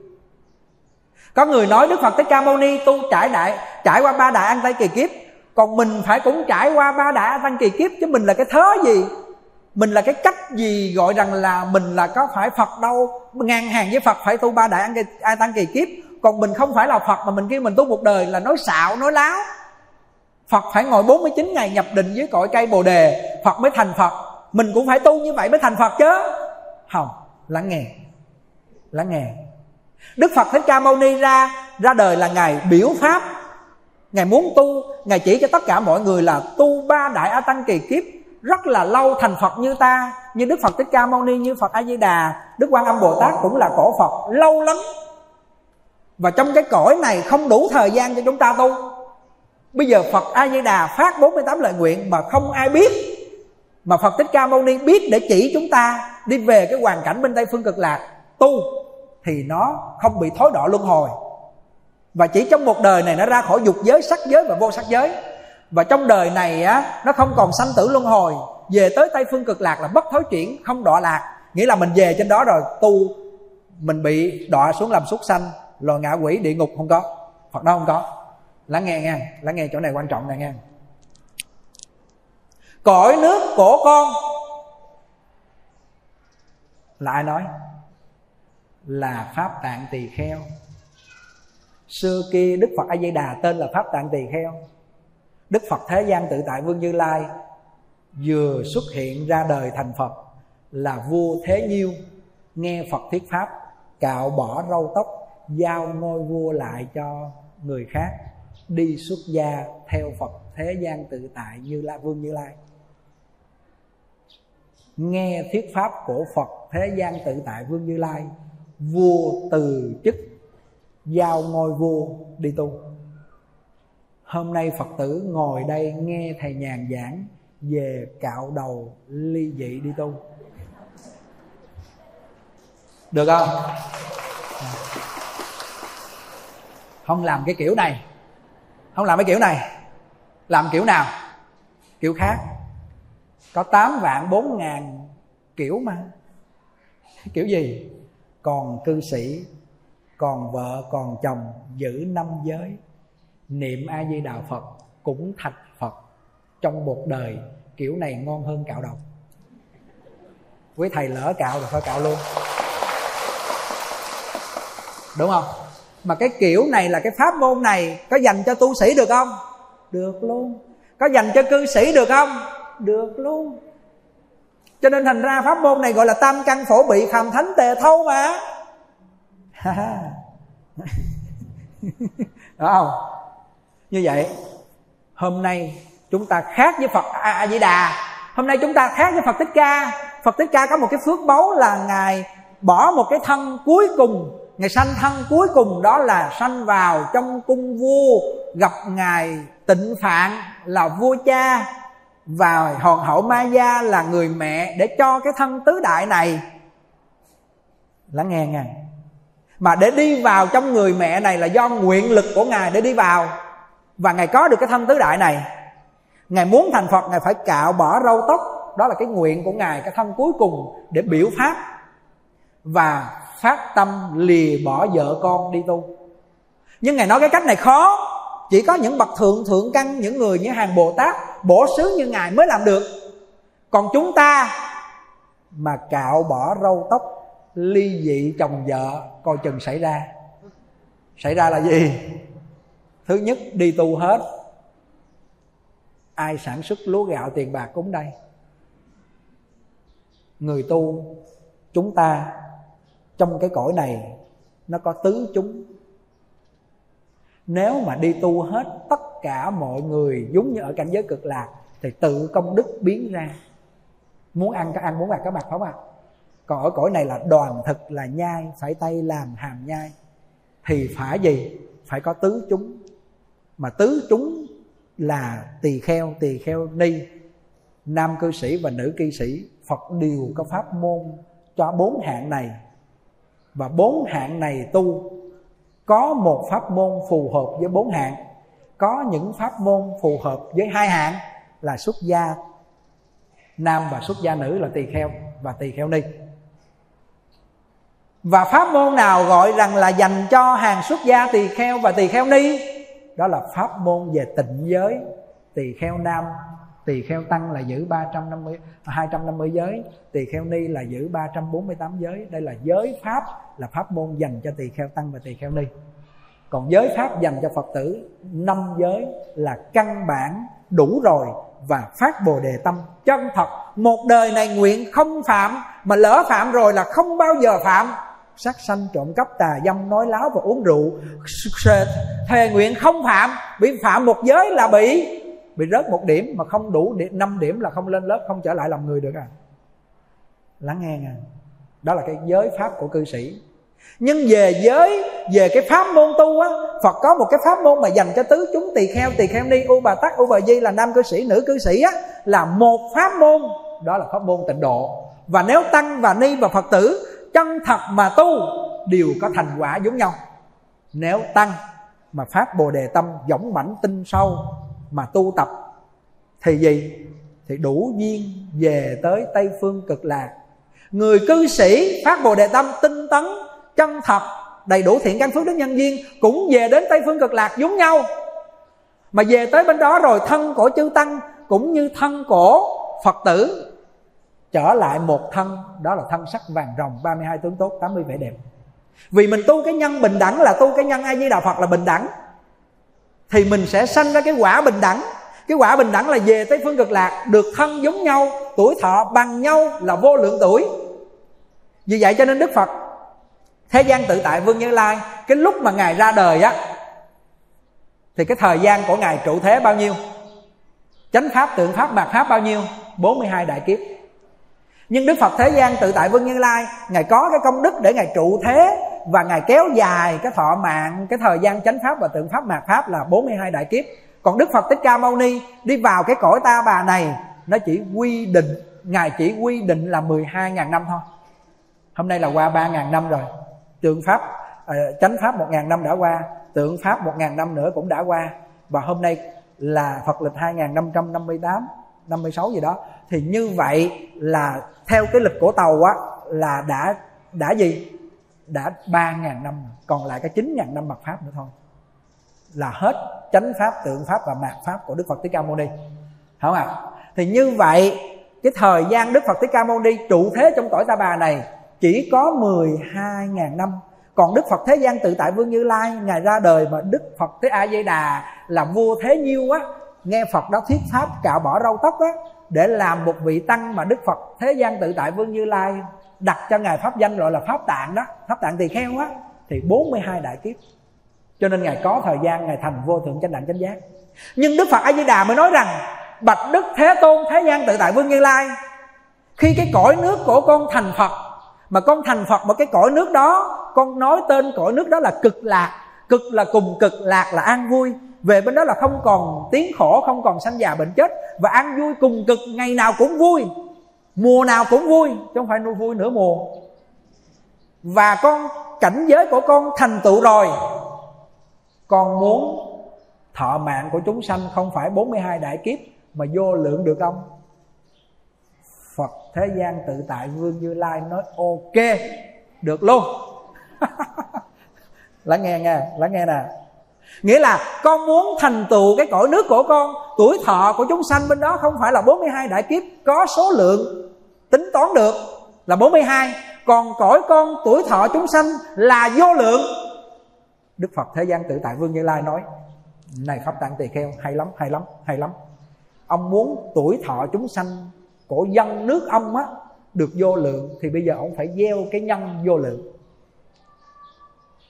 Có người nói Đức Phật Thích Ca Mâu Ni tu trải đại, trải qua ba đại ăn tay kỳ kiếp, còn mình phải cũng trải qua ba đại tăng kỳ kiếp chứ mình là cái thớ gì? Mình là cái cách gì gọi rằng là mình là có phải Phật đâu? Ngang hàng với Phật phải tu ba đại ăn ai tăng kỳ kiếp. Còn mình không phải là Phật mà mình kêu mình tu một đời là nói xạo, nói láo. Phật phải ngồi 49 ngày nhập định với cội cây Bồ đề, Phật mới thành Phật. Mình cũng phải tu như vậy mới thành Phật chứ. Không, lắng nghe lắng nghe. Đức Phật Thích Ca Mâu Ni ra ra đời là ngài biểu pháp. Ngài muốn tu, ngài chỉ cho tất cả mọi người là tu ba đại a tăng kỳ kiếp rất là lâu thành Phật như ta, như Đức Phật Thích Ca Mâu Ni, như Phật A Di Đà, Đức Quan Âm Bồ Tát cũng là cổ Phật lâu lắm. Và trong cái cõi này không đủ thời gian cho chúng ta tu. Bây giờ Phật A Di Đà phát 48 lời nguyện mà không ai biết, mà Phật Thích Ca Mâu Ni biết để chỉ chúng ta đi về cái hoàn cảnh bên Tây phương cực lạc, tu thì nó không bị thối đọa luân hồi. Và chỉ trong một đời này nó ra khỏi dục giới, sắc giới và vô sắc giới và trong đời này á, nó không còn sanh tử luân hồi. Về tới tây phương cực lạc là bất thối chuyển, không đọa lạc. Nghĩa là mình về trên đó rồi, tu, mình bị đọa xuống làm súc sanh loài ngạ quỷ, địa ngục, không có. Phật đó không có. Lắng nghe nghe, lắng nghe chỗ này quan trọng này nghe. Cõi nước của con là ai nói? Là pháp tạng tỳ kheo. Xưa kia đức phật a di đà tên là pháp tạng tỳ kheo đức phật thế gian tự tại vương như lai vừa xuất hiện ra đời thành phật là vua thế nhiêu, nghe phật thuyết pháp, cạo bỏ râu tóc, giao ngôi vua lại cho người khác, đi xuất gia theo phật thế gian tự tại như la vương như lai. Nghe thuyết pháp của phật thế gian tự tại vương như lai, vua từ chức, giao ngôi vua đi tu hôm nay phật tử ngồi đây nghe thầy nhàn giảng về cạo đầu ly dị đi tu. Được không? Không làm cái kiểu này. Không làm cái kiểu này. Làm kiểu nào? Kiểu khác. Có 8 vạn 4 ngàn kiểu mà. Kiểu gì? Còn cư sĩ, còn vợ, còn chồng giữ năm giới niệm a di đà phật cũng thạch phật. Trong một đời, kiểu này ngon hơn cạo đầu. Quý thầy lỡ cạo rồi thôi, cạo luôn. Đúng không? Mà cái kiểu này là cái pháp môn này, có dành cho tu sĩ được không? Được luôn. Có dành cho cư sĩ được không? Được luôn. Cho nên thành ra pháp môn này gọi là tam căn phổ bị phàm thánh tề thâu mà. Đúng không? Như vậy, hôm nay chúng ta khác với phật a di đà hôm nay chúng ta khác với phật thích ca. Phật thích ca có một cái phước báu là ngài bỏ một cái thân cuối cùng ngày sanh thân cuối cùng, đó là sanh vào trong cung vua, gặp ngài tịnh phạn là vua cha, và hoàng hậu ma gia là người mẹ để cho cái thân tứ đại này. Lắng nghe ngài mà để đi vào trong người mẹ này là do nguyện lực của ngài để đi vào và ngài có được cái thân tứ đại này. Ngài muốn thành phật, ngài phải cạo bỏ râu tóc. Đó là cái nguyện của ngài, cái thân cuối cùng để biểu pháp. Và phát tâm lìa bỏ vợ con đi tu. Nhưng ngài nói cái cách này khó. Chỉ có những bậc thượng thượng căn, những người như hàng bồ tát, bổ xứ như ngài mới làm được. Còn chúng ta mà cạo bỏ râu tóc, ly dị chồng vợ, coi chừng xảy ra. Xảy ra là gì? Thứ nhất, đi tu hết. Ai sản xuất lúa gạo tiền bạc cũng đây. Người tu, chúng ta trong cái cõi này, nó có tứ chúng. Nếu mà đi tu hết tất cả mọi người giống như ở cảnh giới cực lạc, thì tự công đức biến ra. Muốn ăn có ăn, muốn mặc có mặc, phải không ạ? Còn ở cõi này là đoàn thực là nhai, phải tay làm hàm nhai. Thì phải gì? Phải có tứ chúng mà tứ chúng là tỳ kheo tỳ kheo ni, nam cư sĩ và nữ cư sĩ, phật đều có pháp môn cho bốn hạng này. Và bốn hạng này tu, có một pháp môn phù hợp với bốn hạng, có những pháp môn phù hợp với hai hạng là xuất gia nam và xuất gia nữ là tỳ kheo và tỳ kheo ni. Và pháp môn nào gọi rằng là dành cho hàng xuất gia tỳ kheo và tỳ kheo ni? Đó là pháp môn về tịnh giới. Tỳ kheo nam, tỳ kheo tăng là giữ 350 250 giới. Tỳ kheo ni là giữ 348 giới. Đây là giới pháp, là pháp môn dành cho tỳ kheo tăng và tỳ kheo ni. Còn giới pháp dành cho phật tử, năm giới là căn bản, đủ rồi và phát bồ đề tâm chân thật. Một đời này nguyện không phạm, mà lỡ phạm rồi là không bao giờ phạm sát sanh trộm cắp tà dâm nói láo và uống rượu. Thề nguyện không phạm. Bị phạm một giới là bị bị rớt một điểm mà không đủ điểm, 5 điểm là không lên lớp không trở lại làm người được à. Lắng nghe à đó là cái giới pháp của cư sĩ. Nhưng về giới về cái pháp môn tu á phật có một cái pháp môn mà dành cho tứ chúng tỳ kheo tỳ kheo ni u bà tắc u bà di là nam cư sĩ nữ cư sĩ á là một pháp môn. Đó là pháp môn tịnh độ. Và nếu tăng và ni và phật tử chân thật mà tu, đều có thành quả giống nhau. Nếu tăng mà phát bồ đề tâm dõng mãnh tinh sâu mà tu tập, thì gì? Thì đủ duyên về tới tây phương cực lạc. Người cư sĩ phát bồ đề tâm tinh tấn, chân thật, đầy đủ thiện căn phước đức nhân duyên, cũng về đến tây phương cực lạc giống nhau. Mà về tới bên đó rồi thân của chư tăng, cũng như thân của phật tử trở lại một thân, đó là thân sắc vàng rồng 32 tướng tốt 80 vẻ đẹp. Vì mình tu cái nhân bình đẳng là tu cái nhân ai di đà phật là bình đẳng, thì mình sẽ sanh ra cái quả bình đẳng. Cái quả bình đẳng là về tới phương cực lạc, được thân giống nhau, tuổi thọ bằng nhau là vô lượng tuổi. Vì vậy cho nên đức phật, thế gian tự tại vương như lai, cái lúc mà ngài ra đời á, thì cái thời gian của ngài trụ thế bao nhiêu? Chánh pháp, tượng pháp, mạt pháp bao nhiêu? 42 đại kiếp nhưng đức phật thế gian tự tại vương như lai ngài có cái công đức để ngài trụ thế và ngài kéo dài cái thọ mạng cái thời gian chánh pháp và tượng pháp mạt pháp là 42 đại kiếp. Còn đức phật thích ca mâu ni đi vào cái cõi ta bà này nó chỉ quy định ngài chỉ quy định là 12.000 năm thôi. Hôm nay là qua 3.000 năm rồi. Tượng pháp uh, chánh pháp 1.000 năm đã qua tượng pháp 1.000 năm nữa cũng đã qua. Và hôm nay là Phật lịch 2558 56 gì đó thì như vậy là theo cái lịch của tàu á, là đã đã gì? Đã ba ngàn năm, còn lại cái chín ngàn năm mặt pháp nữa thôi. Là hết chánh pháp, tượng pháp và mạt pháp của đức phật thích ca mâu ni. Không ạ? À? thì như vậy, cái thời gian đức phật thích ca mâu ni trụ thế trong cõi ta bà này chỉ có 12 ngàn năm. Còn Đức Phật Thế gian tự tại Vương Như Lai Ngài ra đời mà Đức Phật Thế A Di Đà là vua thế nhiêu á, Nghe Phật đó thuyết pháp cạo bỏ râu tóc á để làm một vị tăng mà đức phật, thế gian tự tại vương như lai đặt cho ngài pháp danh gọi là pháp tạng đó, pháp tạng tỳ kheo á, thì 42 đại kiếp. Cho nên ngài có thời gian, ngài thành vô thượng chánh đẳng chánh giác. Nhưng đức phật a di đà mới nói rằng, bạch đức thế tôn, thế gian tự tại vương như lai, khi cái cõi nước của con thành phật, mà con thành phật một cái cõi nước đó, con nói tên cõi nước đó là cực lạc. Cực là cùng cực, lạc là an vui về bên đó là không còn tiếng khổ, không còn sanh già bệnh chết. Và ăn vui cùng cực, ngày nào cũng vui, mùa nào cũng vui, chứ không phải nuôi vui nửa mùa. Và con, cảnh giới của con thành tựu rồi. Con muốn thọ mạng của chúng sanh không phải 42 đại kiếp mà vô lượng được không? Phật thế gian tự tại Vương Như Lai nói, ok, được luôn. Lắng nghe nghe, lắng nghe nè. Nghĩa là con muốn thành tựu cái cõi nước của con, Tuổi thọ của chúng sanh bên đó không phải là 42 đại kiếp Có số lượng tính toán được là 42 Còn cõi con, tuổi thọ chúng sanh là vô lượng. Đức Phật Thế gian tự tại Vương Như Lai nói, Này Pháp Tạng Tỳ Kheo, hay lắm hay lắm hay lắm. Ông muốn tuổi thọ chúng sanh của dân nước ông á, Được vô lượng Thì bây giờ ông phải gieo cái nhân vô lượng.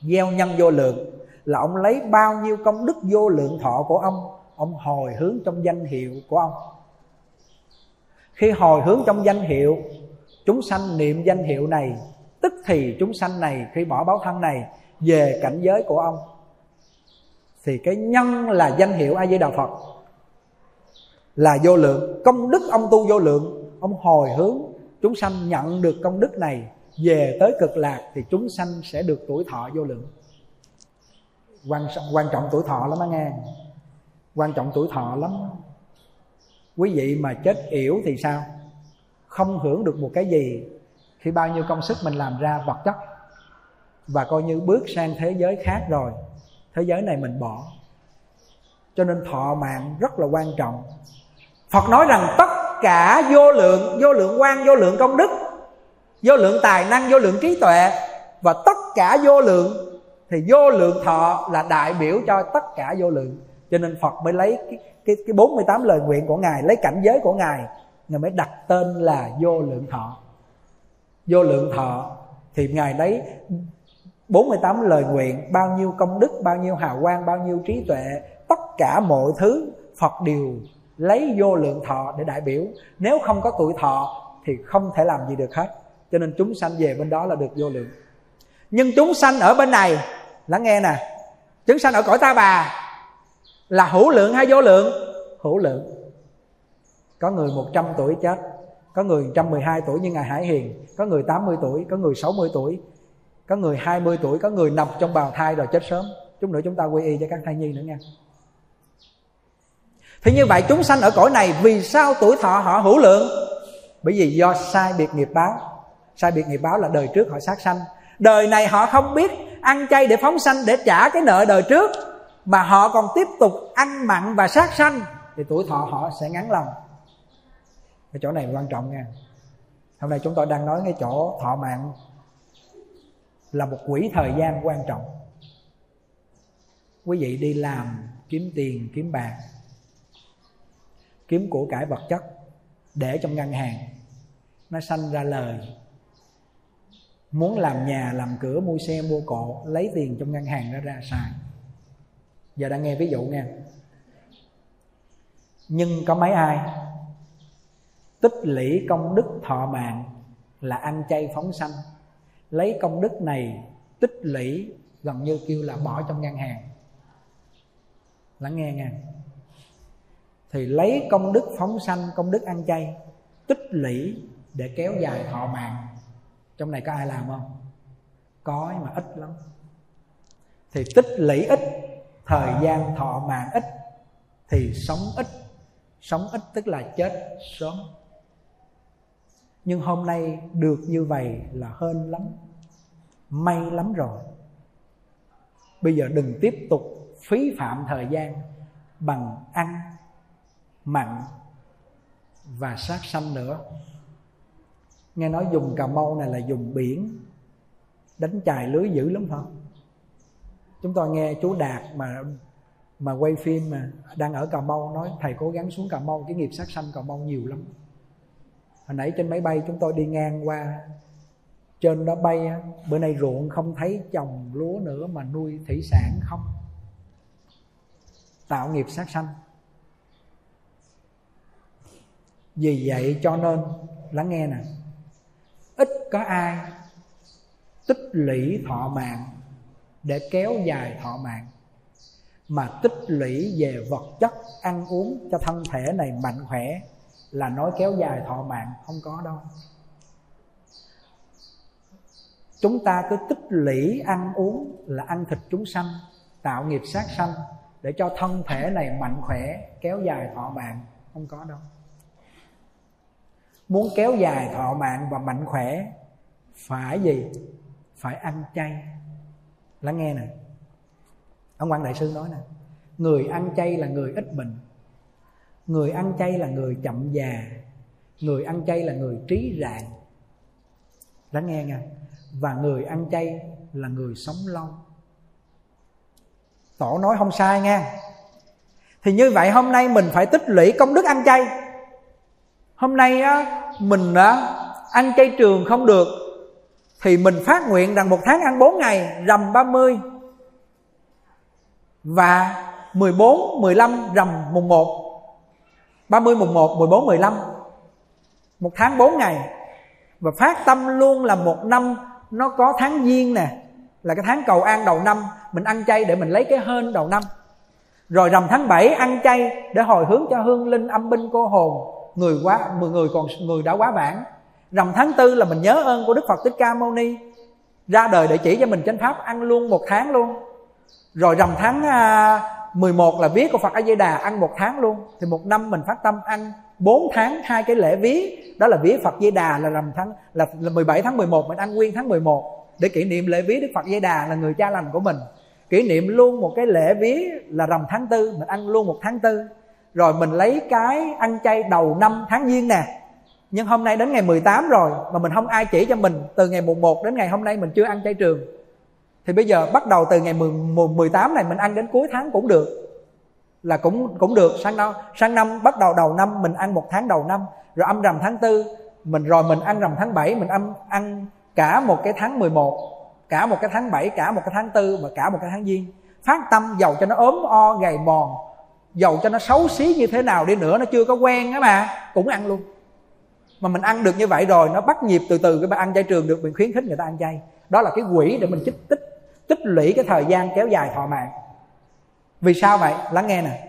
Gieo nhân vô lượng. Là ông lấy bao nhiêu công đức vô lượng thọ của ông Ông hồi hướng trong danh hiệu của ông. Khi hồi hướng trong danh hiệu, Chúng sanh niệm danh hiệu này, Tức thì chúng sanh này khi bỏ báo thân này Về cảnh giới của ông. Thì cái nhân là danh hiệu A Di Đà Phật, Là vô lượng. Công đức ông tu vô lượng, Ông hồi hướng chúng sanh nhận được công đức này, Về tới cực lạc Thì chúng sanh sẽ được tuổi thọ vô lượng quan quan trọng tuổi thọ lắm á nghe. Quan trọng tuổi thọ lắm. Quý vị mà chết yểu thì sao? Không hưởng được một cái gì khi bao nhiêu công sức mình làm ra vật chất. Và coi như bước sang thế giới khác rồi. Thế giới này mình bỏ. Cho nên thọ mạng rất là quan trọng. Phật nói rằng tất cả vô lượng vô lượng quan, vô lượng công đức, vô lượng tài năng, vô lượng trí tuệ và tất cả vô lượng thì vô lượng thọ là đại biểu cho tất cả vô lượng. Cho nên phật mới lấy cái cái, cái 48 lời nguyện của ngài lấy cảnh giới của ngài ngài mới đặt tên là vô lượng thọ. Vô lượng thọ thì ngài lấy 48 lời nguyện bao nhiêu công đức bao nhiêu hào quang bao nhiêu trí tuệ tất cả mọi thứ phật đều lấy vô lượng thọ để đại biểu. Nếu không có tuổi thọ thì không thể làm gì được hết. Cho nên chúng sanh về bên đó là được vô lượng. Nhưng chúng sanh ở bên này lắng nghe nè. Chúng sanh ở cõi ta bà là hữu lượng hay vô lượng? Hữu lượng. Có người 100 tuổi chết, có người 112 tuổi như ngài Hải Hiền, có người 80 tuổi, có người 60 tuổi, có người 20 tuổi, có người nằm trong bào thai rồi chết sớm. Chút nữa chúng ta quy y cho các thai nhi nữa nha. Thì như vậy chúng sanh ở cõi này vì sao tuổi thọ họ hữu lượng? Bởi vì do sai biệt nghiệp báo. Sai biệt nghiệp báo là đời trước họ sát sanh. Đời này họ không biết ăn chay để phóng sanh, để trả cái nợ đời trước, mà họ còn tiếp tục ăn mặn và sát sanh, thì tuổi thọ họ sẽ ngắn lòng. Cái chỗ này quan trọng nha. Hôm nay chúng tôi đang nói cái chỗ thọ mạng là một quỹ thời gian quan trọng. Quý vị đi làm, kiếm tiền, kiếm bạc, kiếm của cải vật chất để trong ngân hàng, nó sanh ra lời muốn làm nhà, làm cửa, mua xe, mua cộ, lấy tiền trong ngân hàng đó ra xài giờ đang nghe ví dụ nghe nhưng có mấy ai? Tích lũy công đức thọ mạng là ăn chay phóng sanh. Lấy công đức này tích lũy gần như kêu là bỏ trong ngân hàng. Lắng nghe nghe thì lấy công đức phóng sanh, công đức ăn chay, tích lũy để kéo dài thọ mạng trong này có ai làm không? Có mà ít lắm. Thì tích lũy ít, thời gian thọ mạng ít, thì sống ít. Sống ít tức là chết sớm. Nhưng hôm nay được như vậy là hên lắm. May lắm rồi. Bây giờ đừng tiếp tục phí phạm thời gian bằng ăn, mặn và sát sanh nữa nghe nói dùng cà mau này là dùng biển, đánh chài lưới dữ lắm không? Chúng tôi nghe chú đạt mà mà quay phim mà đang ở cà mau nói, thầy cố gắng xuống cà mau, cái nghiệp sát sanh cà mau nhiều lắm. Hồi nãy trên máy bay chúng tôi đi ngang qua, trên đó bay bữa nay ruộng không thấy trồng lúa nữa mà nuôi thủy sản không. Tạo nghiệp sát sanh. Vì vậy cho nên, lắng nghe nè có ai tích lũy thọ mạng để kéo dài thọ mạng? Mà tích lũy về vật chất ăn uống cho thân thể này mạnh khỏe là nói kéo dài thọ mạng không có đâu. Chúng ta cứ tích lũy ăn uống là ăn thịt chúng sanh, tạo nghiệp sát sanh để cho thân thể này mạnh khỏe, kéo dài thọ mạng, không có đâu muốn kéo dài thọ mạng và mạnh khỏe, phải gì? Phải ăn chay. Lắng nghe nè. Ông quan đại sư nói nè, người ăn chay là người ít bệnh. Người ăn chay là người chậm già. Người ăn chay là người trí rạng lắng nghe nha. Và người ăn chay là người sống lâu. Tổ nói không sai nha. Thì như vậy hôm nay mình phải tích lũy công đức ăn chay hôm nay á mình á ăn chay trường không được thì mình phát nguyện rằng một tháng ăn 4 ngày rằm 30 và 14, 15 rằm mùng 1 30, mùng 1, 14, 15 Một tháng 4 ngày. Và phát tâm luôn là một năm Nó có tháng giêng nè Là cái tháng cầu an đầu năm Mình ăn chay để mình lấy cái hên đầu năm. Rồi rằm tháng 7 ăn chay Để hồi hướng cho hương linh âm binh cô hồn. Người quá mười người còn người đã quá vãng. Rằm tháng tư là mình nhớ ơn của Đức Phật Thích Ca Mâu Ni. Ra đời để chỉ cho mình chánh pháp Ăn luôn một tháng luôn. Rồi rằm tháng à, 11 là viết của Phật A Di Đà ăn một tháng luôn. Thì một năm mình phát tâm ăn 4 tháng hai cái lễ viết đó là viết Phật Di Đà là rằm tháng là, 17 tháng 11 mình ăn nguyên tháng 11 để kỷ niệm lễ viết Đức Phật Di Đà là người cha lành của mình. Kỷ niệm luôn một cái lễ viết là rằm tháng tư mình ăn luôn một tháng tư rồi mình lấy cái ăn chay đầu năm tháng giêng nè. Nhưng hôm nay đến ngày 18 rồi mà mình không ai chỉ cho mình từ ngày mùng 1 đến ngày hôm nay mình chưa ăn chay trường. Thì bây giờ bắt đầu từ ngày 10, 18 này mình ăn đến cuối tháng cũng được. Là cũng cũng được. Sang năm sang năm bắt đầu đầu năm mình ăn một tháng đầu năm rồi âm rằm tháng tư mình rồi mình ăn rằm tháng 7 mình âm ăn cả một cái tháng 11 cả một cái tháng 7 cả một cái tháng tư và cả một cái tháng giêng. Phát tâm giàu cho nó ốm o gầy mòn dầu cho nó xấu xí như thế nào đi nữa, nó chưa có quen á mà cũng ăn luôn. Mà mình ăn được như vậy rồi, nó bắt nhịp từ từ, cái bạn ăn chay trường được, mình khuyến khích người ta ăn chay. Đó là cái quỹ để mình tích tích tích lũy cái thời gian kéo dài thọ mạng. Vì sao vậy? Lắng nghe nè.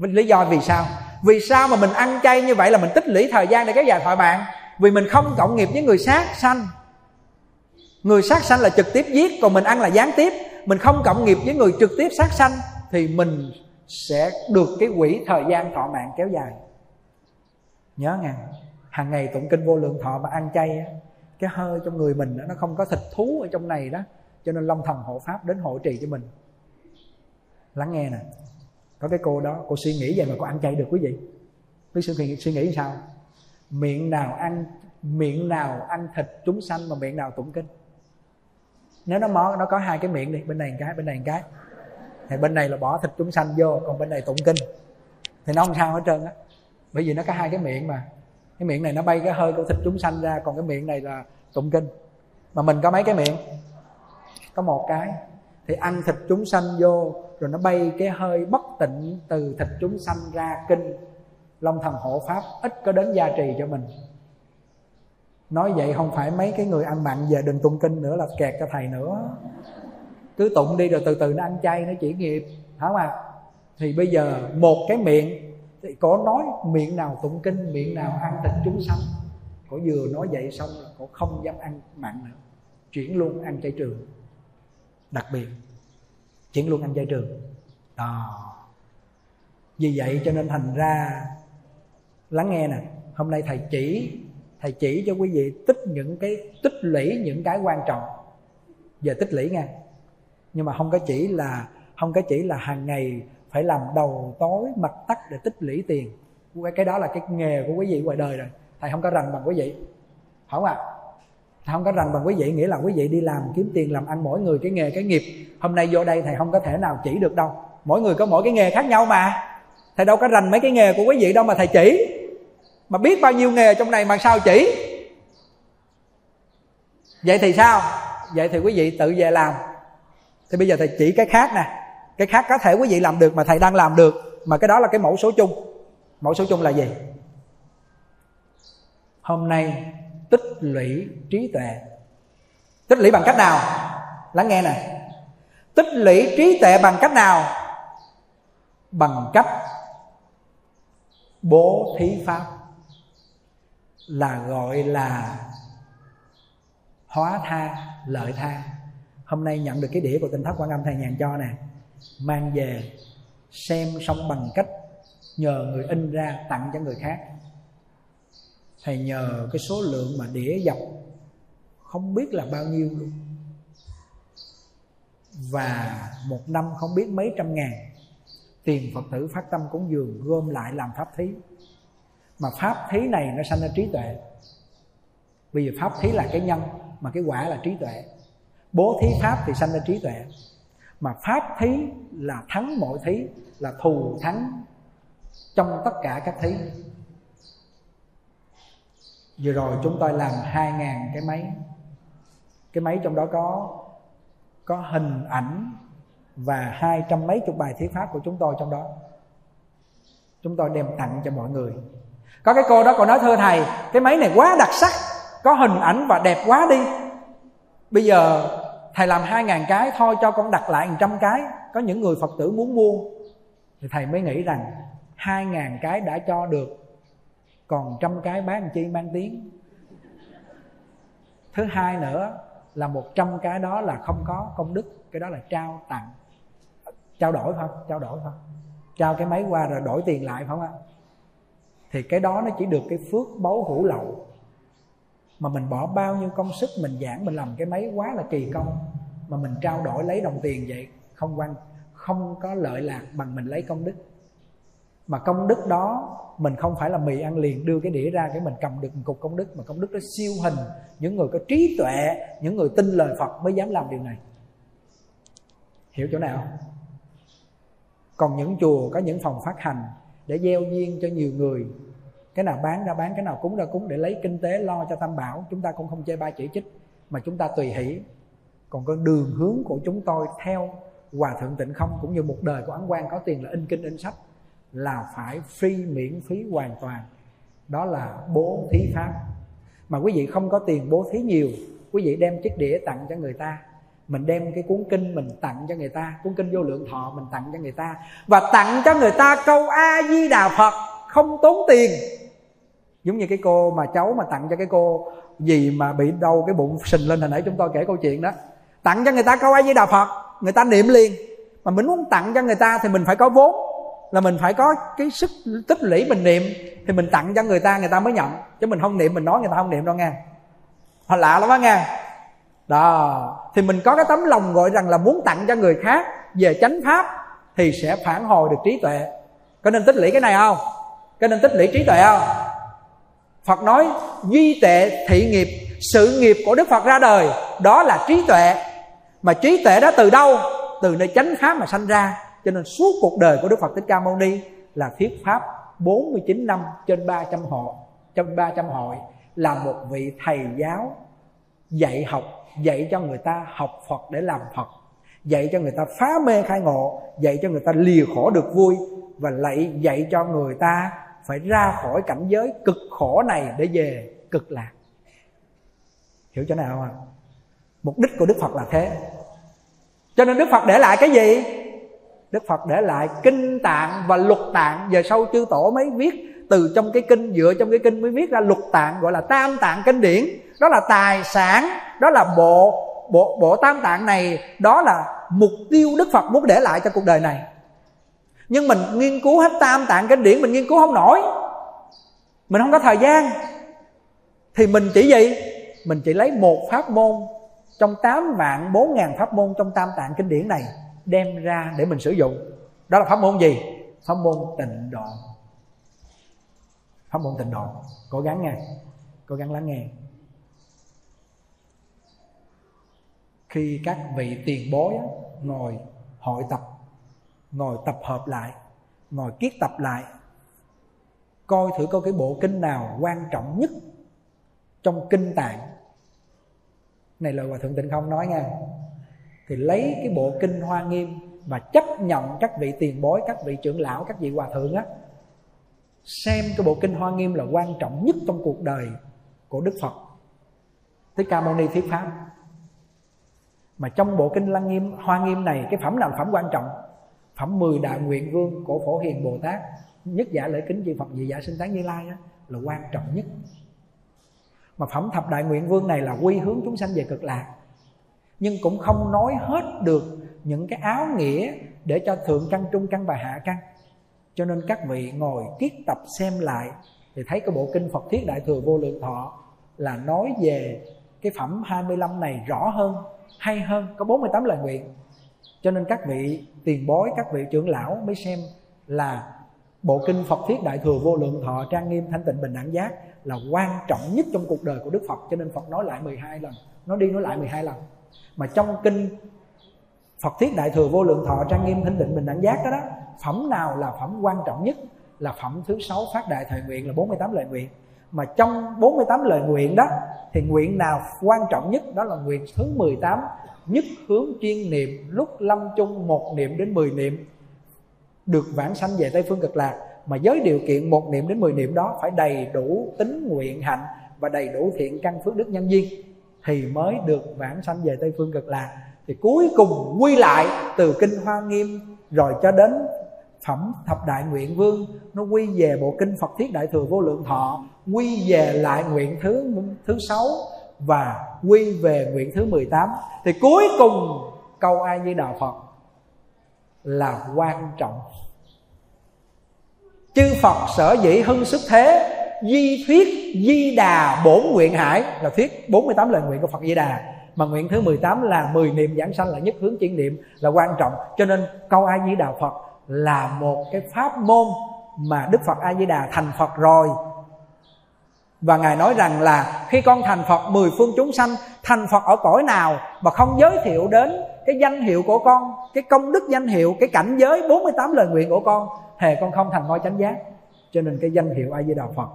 Lý do vì sao? Vì sao mà mình ăn chay như vậy là mình tích lũy thời gian để kéo dài thọ mạng? Vì mình không cộng nghiệp với người sát sanh. Người sát sanh là trực tiếp giết, còn mình ăn là gián tiếp. Mình không cộng nghiệp với người trực tiếp sát sanh, thì mình sẽ được cái quỹ thời gian thọ mạng kéo dài. Nhớ nghe hàng ngày tụng kinh vô lượng thọ mà ăn chay cái hơi trong người mình nó không có thịt thú ở trong này đó cho nên long thần hộ pháp đến hộ trì cho mình. Lắng nghe nè có cái cô đó cô suy nghĩ vậy mà cô ăn chay được quý vị? Biết suy, suy nghĩ sao? Miệng nào ăn miệng nào ăn thịt chúng sanh mà miệng nào tụng kinh? Nếu nó món nó có hai cái miệng đi bên này một cái bên này một cái thì bên này là bỏ thịt chúng sanh vô, còn bên này tụng kinh. Thì nó không sao hết trơn á. Bởi vì nó có hai cái miệng mà. Cái miệng này nó bay cái hơi của thịt chúng sanh ra, còn cái miệng này là tụng kinh. Mà mình có mấy cái miệng? Có một cái. Thì ăn thịt chúng sanh vô, rồi nó bay cái hơi bất tịnh từ thịt chúng sanh ra kinh long thần hộ pháp, ít có đến gia trì cho mình. Nói vậy không phải mấy cái người ăn mặn về đừng tụng kinh nữa là kẹt cho thầy nữa cứ tụng đi rồi từ từ nó ăn chay, nó chỉ nghiệp. Hả mà thì bây giờ một cái miệng, thì có nói miệng nào tụng kinh, miệng nào ăn thịt chúng sanh cổ vừa nói vậy xong là cổ không dám ăn mặn nữa, chuyển luôn ăn chay trường. Đặc biệt, chuyển luôn ăn chay trường. Đó. Vì vậy cho nên thành ra, lắng nghe nè, hôm nay thầy chỉ thầy chỉ cho quý vị tích những cái, tích lũy những cái quan trọng. Về tích lũy nghe nhưng mà không có chỉ là, không có chỉ là hàng ngày phải làm đầu tối mặt tắt để tích lũy tiền. Cái đó là cái nghề của quý vị ngoài đời rồi. Thầy không có rành bằng quý vị. Không ạ? À? thầy không có rành bằng quý vị, nghĩa là quý vị đi làm kiếm tiền làm ăn mỗi người cái nghề, cái nghiệp. Hôm nay vô đây thầy không có thể nào chỉ được đâu. Mỗi người có mỗi cái nghề khác nhau mà. Thầy đâu có rành mấy cái nghề của quý vị đâu mà thầy chỉ. Mà biết bao nhiêu nghề trong này mà sao chỉ? Vậy thì sao? Vậy thì quý vị tự về làm thì bây giờ thầy chỉ cái khác nè. Cái khác có thể quý vị làm được mà thầy đang làm được, mà cái đó là cái mẫu số chung. Mẫu số chung là gì? Hôm nay tích lũy trí tuệ. Tích lũy bằng cách nào? Lắng nghe nè. Tích lũy trí tuệ bằng cách nào? Bằng cách bố thí pháp. Là gọi là hóa tha, lợi tha hôm nay nhận được cái đĩa của tinh thất quan âm thầy nhàn cho nè. Mang về, xem xong bằng cách nhờ người in ra tặng cho người khác. Thầy nhờ cái số lượng mà đĩa dọc không biết là bao nhiêu luôn. Và một năm không biết mấy trăm ngàn. Tiền phật tử phát tâm cúng dường gom lại làm pháp thí. Mà pháp thí này nó sanh ra trí tuệ. Bây giờ pháp thí là cái nhân, mà cái quả là trí tuệ bố thí pháp thì sanh ra trí tuệ. Mà pháp thí là thắng mọi thí, là thù thắng trong tất cả các thí. Vừa rồi chúng tôi làm hai ngàn cái máy. Cái máy trong đó có có hình ảnh và hai trăm mấy chục bài thuyết pháp của chúng tôi trong đó. Chúng tôi đem tặng cho mọi người. Có cái cô đó còn nói, thưa thầy, cái máy này quá đặc sắc, có hình ảnh và đẹp quá đi bây giờ thầy làm hai ngàn cái thôi, cho con đặt lại một trăm cái. Có những người phật tử muốn mua. Thì thầy mới nghĩ rằng hai ngàn cái đã cho được, còn trăm cái bán chi, mang tiếng. Thứ hai nữa là một trăm cái đó là không có công đức, cái đó là trao tặng. Trao đổi không? Trao đổi không? Trao cái máy qua rồi đổi tiền lại phải không ạ? Thì cái đó nó chỉ được cái phước báu hữu lậu mà mình bỏ bao nhiêu công sức mình giảng, mình làm cái máy quá là kỳ công, mà mình trao đổi lấy đồng tiền vậy, không quan, không có lợi lạc bằng mình lấy công đức. Mà công đức đó, mình không phải là mì ăn liền, đưa cái đĩa ra cái mình cầm được một cục công đức, mà công đức nó siêu hình. Những người có trí tuệ, những người tin lời phật mới dám làm điều này. Hiểu chỗ nào? Còn những chùa có những phòng phát hành để gieo duyên cho nhiều người cái nào bán ra bán, cái nào cúng ra cúng để lấy kinh tế lo cho tam bảo. Chúng ta cũng không chê ba chỉ trích, mà chúng ta tùy hỷ. Còn con đường hướng của chúng tôi theo hòa thượng tịnh không cũng như một đời của ấn quan có tiền là in kinh, in sách là phải free miễn phí hoàn toàn. Đó là bố thí pháp. Mà quý vị không có tiền bố thí nhiều, quý vị đem chiếc đĩa tặng cho người ta. Mình đem cái cuốn kinh mình tặng cho người ta, cuốn kinh vô lượng thọ mình tặng cho người ta. Và tặng cho người ta câu a di đà phật không tốn tiền. Giống như cái cô mà cháu mà tặng cho cái cô gì mà bị đau cái bụng sình lên hồi nãy chúng tôi kể câu chuyện đó. Tặng cho người ta câu ai với đà phật, người ta niệm liền. Mà mình muốn tặng cho người ta thì mình phải có vốn. Là mình phải có cái sức tích lũy mình niệm thì mình tặng cho người ta người ta mới nhận. Chứ mình không niệm, mình nói người ta không niệm đâu nghe. Họ lạ lắm á nghe. Đó, thì mình có cái tấm lòng gọi rằng là muốn tặng cho người khác về chánh pháp thì sẽ phản hồi được trí tuệ. Có nên tích lũy cái này không? Cho nên tích lũy trí tuệ không? Phật nói duy tệ thị nghiệp, sự nghiệp của đức phật ra đời, đó là trí tuệ. Mà trí tuệ đó từ đâu? Từ nơi chánh pháp mà sanh ra. Cho nên suốt cuộc đời của đức phật thích ca mâu ni là thuyết pháp 49 năm trên 300 hội trên 300 hội là một vị thầy giáo dạy học, dạy cho người ta học Phật để làm Phật, dạy cho người ta phá mê khai ngộ, dạy cho người ta lìa khổ được vui và lại dạy cho người ta phải ra khỏi cảnh giới cực khổ này để về cực lạc. Hiểu chỗ nào không ạ? Mục đích của đức phật là thế. Cho nên đức phật để lại cái gì? Đức phật để lại kinh tạng và luật tạng. Về sau chư tổ mới viết, từ trong cái kinh, dựa trong cái kinh mới viết ra luật tạng, gọi là tam tạng kinh điển. Đó là tài sản, đó là bộ bộ bộ tam tạng này. Đó là mục tiêu đức phật muốn để lại cho cuộc đời này nhưng mình nghiên cứu hết tam tạng kinh điển, mình nghiên cứu không nổi. Mình không có thời gian. Thì mình chỉ gì? Mình chỉ lấy một pháp môn trong 8 vạn 4 ngàn pháp môn trong tam tạng kinh điển này đem ra để mình sử dụng. Đó là pháp môn gì? Pháp môn tịnh độ. Pháp môn tịnh độ. Cố gắng nghe. Cố gắng lắng nghe. Khi các vị tiền bối ngồi hội tập ngồi tập hợp lại, ngồi kiết tập lại. Coi thử coi cái bộ kinh nào quan trọng nhất trong kinh tạng. Này lời hòa thượng tịnh không nói nha. Thì lấy cái bộ kinh hoa nghiêm và chấp nhận các vị tiền bối, các vị trưởng lão, các vị hòa thượng á, xem cái bộ kinh hoa nghiêm là quan trọng nhất trong cuộc đời của đức phật. Thích ca mâu ni thuyết pháp. Mà trong bộ kinh lăng nghiêm, hoa nghiêm này, cái phẩm nào là phẩm quan trọng? Phẩm 10 đại nguyện vương của phổ hiền bồ tát nhất giả lễ kính chư phật dị giả sinh tán như lai á, là quan trọng nhất mà phẩm thập đại nguyện vương này là quy hướng chúng sanh về cực lạc nhưng cũng không nói hết được những cái áo nghĩa để cho thượng căn trung căn và hạ căn cho nên các vị ngồi kiết tập xem lại thì thấy cái bộ kinh Phật Thiết Đại Thừa Vô Lượng Thọ là nói về cái phẩm 25 này rõ hơn, hay hơn, có 48 lời nguyện cho nên các vị tiền bối các vị trưởng lão mới xem là bộ kinh Phật Thiết Đại Thừa Vô Lượng Thọ Trang Nghiêm Thanh Tịnh Bình Đẳng Giác là quan trọng nhất trong cuộc đời của Đức Phật. Cho nên Phật nói lại 12 lần nó đi nói lại 12 lần. Mà trong kinh Phật Thiết Đại Thừa Vô Lượng Thọ Trang Nghiêm Thanh Tịnh Bình Đẳng Giác đó, đó phẩm nào là phẩm quan trọng nhất? Là phẩm thứ sáu phát đại thời nguyện là 48 lời nguyện. Mà trong 48 lời nguyện đó thì nguyện nào quan trọng nhất? Đó là nguyện thứ 18 nhất hướng chuyên niệm, lúc lâm chung một niệm đến 10 niệm, được vãng sanh về Tây Phương Cực Lạc. Mà với điều kiện một niệm đến 10 niệm đó phải đầy đủ tính nguyện hạnh và đầy đủ thiện căn phước đức nhân duyên thì mới được vãng sanh về Tây Phương Cực Lạc. Thì cuối cùng quy lại từ kinh Hoa Nghiêm rồi cho đến phẩm thập đại nguyện vương. Nó quy về bộ kinh Phật thiết đại thừa vô lượng thọ, quy về lại nguyện thứ thứ sáu và quy về nguyện thứ 18 thì cuối cùng câu ai như đạo Phật là quan trọng. Chư Phật sở dĩ hưng sức thế, di thuyết di đà bổn nguyện hải, là thuyết 48 lời nguyện của Phật Di Đà, mà nguyện thứ 18 là 10 niệm giảng sanh là nhất hướng chuyển niệm, là quan trọng. Cho nên câu ai Di Đà Phật là một cái pháp môn mà Đức Phật A Di Đà thành Phật rồi và Ngài nói rằng là khi con thành Phật, mười phương chúng sanh, Thành Phật ở cõi nào Mà không giới thiệu đến cái danh hiệu của con, Cái công đức danh hiệu, Cái cảnh giới 48 lời nguyện của con, thề con không thành ngôi chánh giác. Cho nên cái danh hiệu A Di Đà Phật,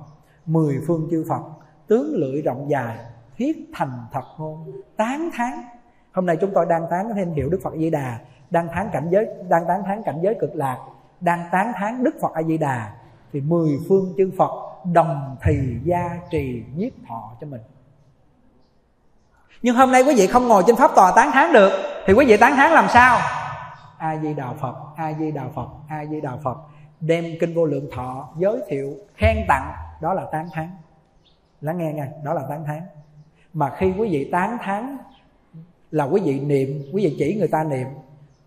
Mười phương chư Phật, Tướng lưỡi rộng dài, Thiết thành thật ngôn Tán thán. Hôm nay chúng tôi đang tán thêm hiệu Đức Phật A Di Đà Đang tán cảnh giới, Đang tán thán cảnh giới cực lạc, Đang tán thán Đức Phật A Di Đà Thì mười phương chư Phật đồng thì gia trì nhiếp thọ cho mình. Nhưng hôm nay quý vị không ngồi trên pháp tòa tán thán được, thì quý vị tán thán làm sao? A di đà phật, a di đà phật, a di đà phật. Đem kinh vô lượng thọ, giới thiệu, khen tặng, đó là tán thán. Lắng nghe nha, đó là tán thán. Mà khi quý vị tán thán là quý vị niệm, quý vị chỉ người ta niệm,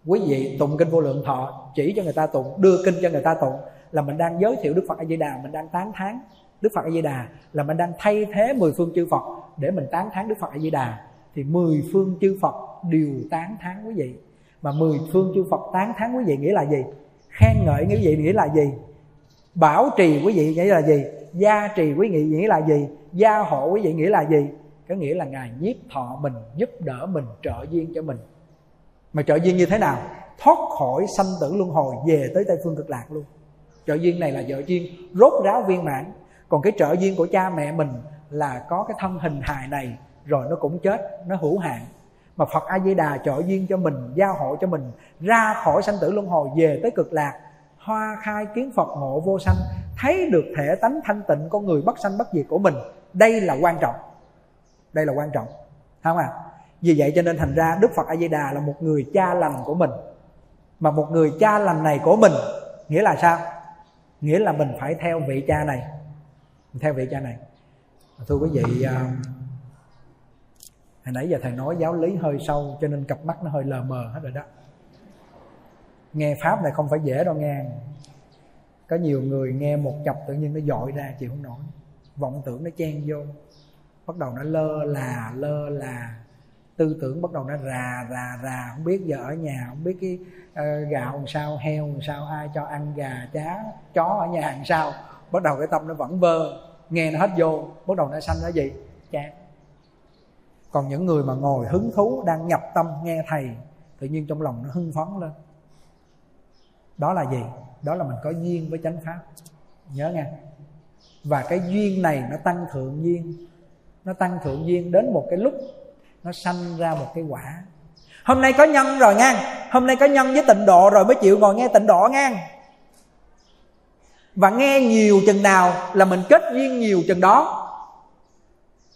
quý vị tụng kinh vô lượng thọ, chỉ cho người ta tụng, đưa kinh cho người ta tụng là mình đang giới thiệu Đức Phật A Di Đà mình đang tán thán Đức Phật A Di Đà là mình đang thay thế mười phương chư Phật để mình tán thán Đức Phật A Di Đà thì mười phương chư Phật đều tán thán quý vị. Mà mười phương chư Phật tán thán quý vị nghĩa là gì? Khen ngợi quý vị nghĩa là gì? Bảo trì quý vị nghĩa là gì? Gia trì quý vị nghĩa là gì? Gia hộ quý vị nghĩa là gì? Có nghĩa là ngài nhiếp thọ mình, giúp đỡ mình, trợ duyên cho mình. Mà trợ duyên như thế nào? Thoát khỏi sanh tử luân hồi, về tới tây phương cực lạc luôn trợ duyên này là trợ duyên rốt ráo viên mãn. Còn cái trợ duyên của cha mẹ mình là có cái thân hình hài này, rồi nó cũng chết, nó hữu hạn. Mà Phật A Di Đà trợ duyên cho mình, giao hộ cho mình, ra khỏi sanh tử luân hồi, về tới cực lạc, hoa khai kiến Phật ngộ vô sanh, thấy được thể tánh thanh tịnh, con người bất sanh bất diệt của mình. Đây là quan trọng. Đây là quan trọng. Không à vì vậy cho nên thành ra Đức Phật A Di Đà là một người cha lành của mình. Mà một người cha lành này của mình, nghĩa là sao? Nghĩa là mình phải theo vị cha này. Theo vị cha này. Thưa quý vị à, hồi nãy giờ thầy nói giáo lý hơi sâu, cho nên cặp mắt nó hơi lờ mờ hết rồi đó. Nghe pháp này không phải dễ đâu nghe. Có nhiều người nghe một chập tự nhiên nó dội ra, chịu không nổi. Vọng tưởng nó chen vô. Bắt đầu nó lơ là lơ là. Tư tưởng bắt đầu nó rà rà rà. Không biết giờ ở nhà, không biết cái Ờ, gạo làm sao, heo làm sao, ai cho ăn gà, chá, chó ở nhà làm sao? Bắt đầu cái tâm nó vẫn vơ, nghe nó hết vô, bắt đầu nó sanh nó gì? Chán còn những người mà ngồi hứng thú, đang nhập tâm nghe thầy, tự nhiên trong lòng nó hưng phấn lên. Đó là gì? Đó là mình có duyên với chánh pháp. Nhớ nghe. Và cái duyên này nó tăng thượng duyên. Nó tăng thượng duyên đến một cái lúc nó sanh ra một cái quả hôm nay có nhân rồi nha hôm nay có nhân với tịnh độ rồi mới chịu ngồi nghe tịnh độ nha và nghe nhiều chừng nào là mình kết duyên nhiều chừng đó.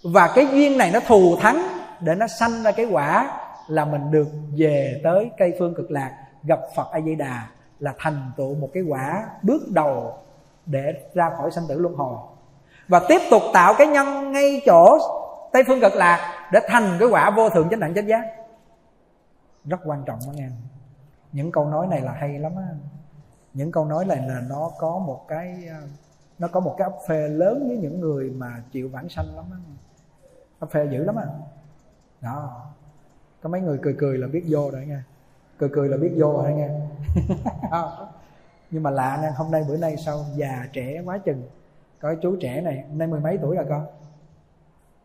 Và cái duyên này nó thù thắng để nó sanh ra cái quả là mình được về tới cây phương cực lạc, gặp phật a di đà là thành tựu một cái quả bước đầu để ra khỏi sanh tử luân hồi. Và tiếp tục tạo cái nhân ngay chỗ tây phương cực lạc để thành cái quả vô thượng chánh đẳng chánh giác rất quan trọng đó nghe những câu nói này là hay lắm á. Những câu nói này là nó có một cái ờ, nó có một cái ấp phê lớn với những người mà chịu vãng sanh lắm á. Ấp phê dữ lắm á. Đó. Có mấy người cười cười là biết vô rồi nha. Cười cười là biết vô rồi nghe nhưng mà lạ nè, hôm nay bữa nay sao già trẻ quá chừng. Có chú trẻ này nay mười mấy tuổi rồi con?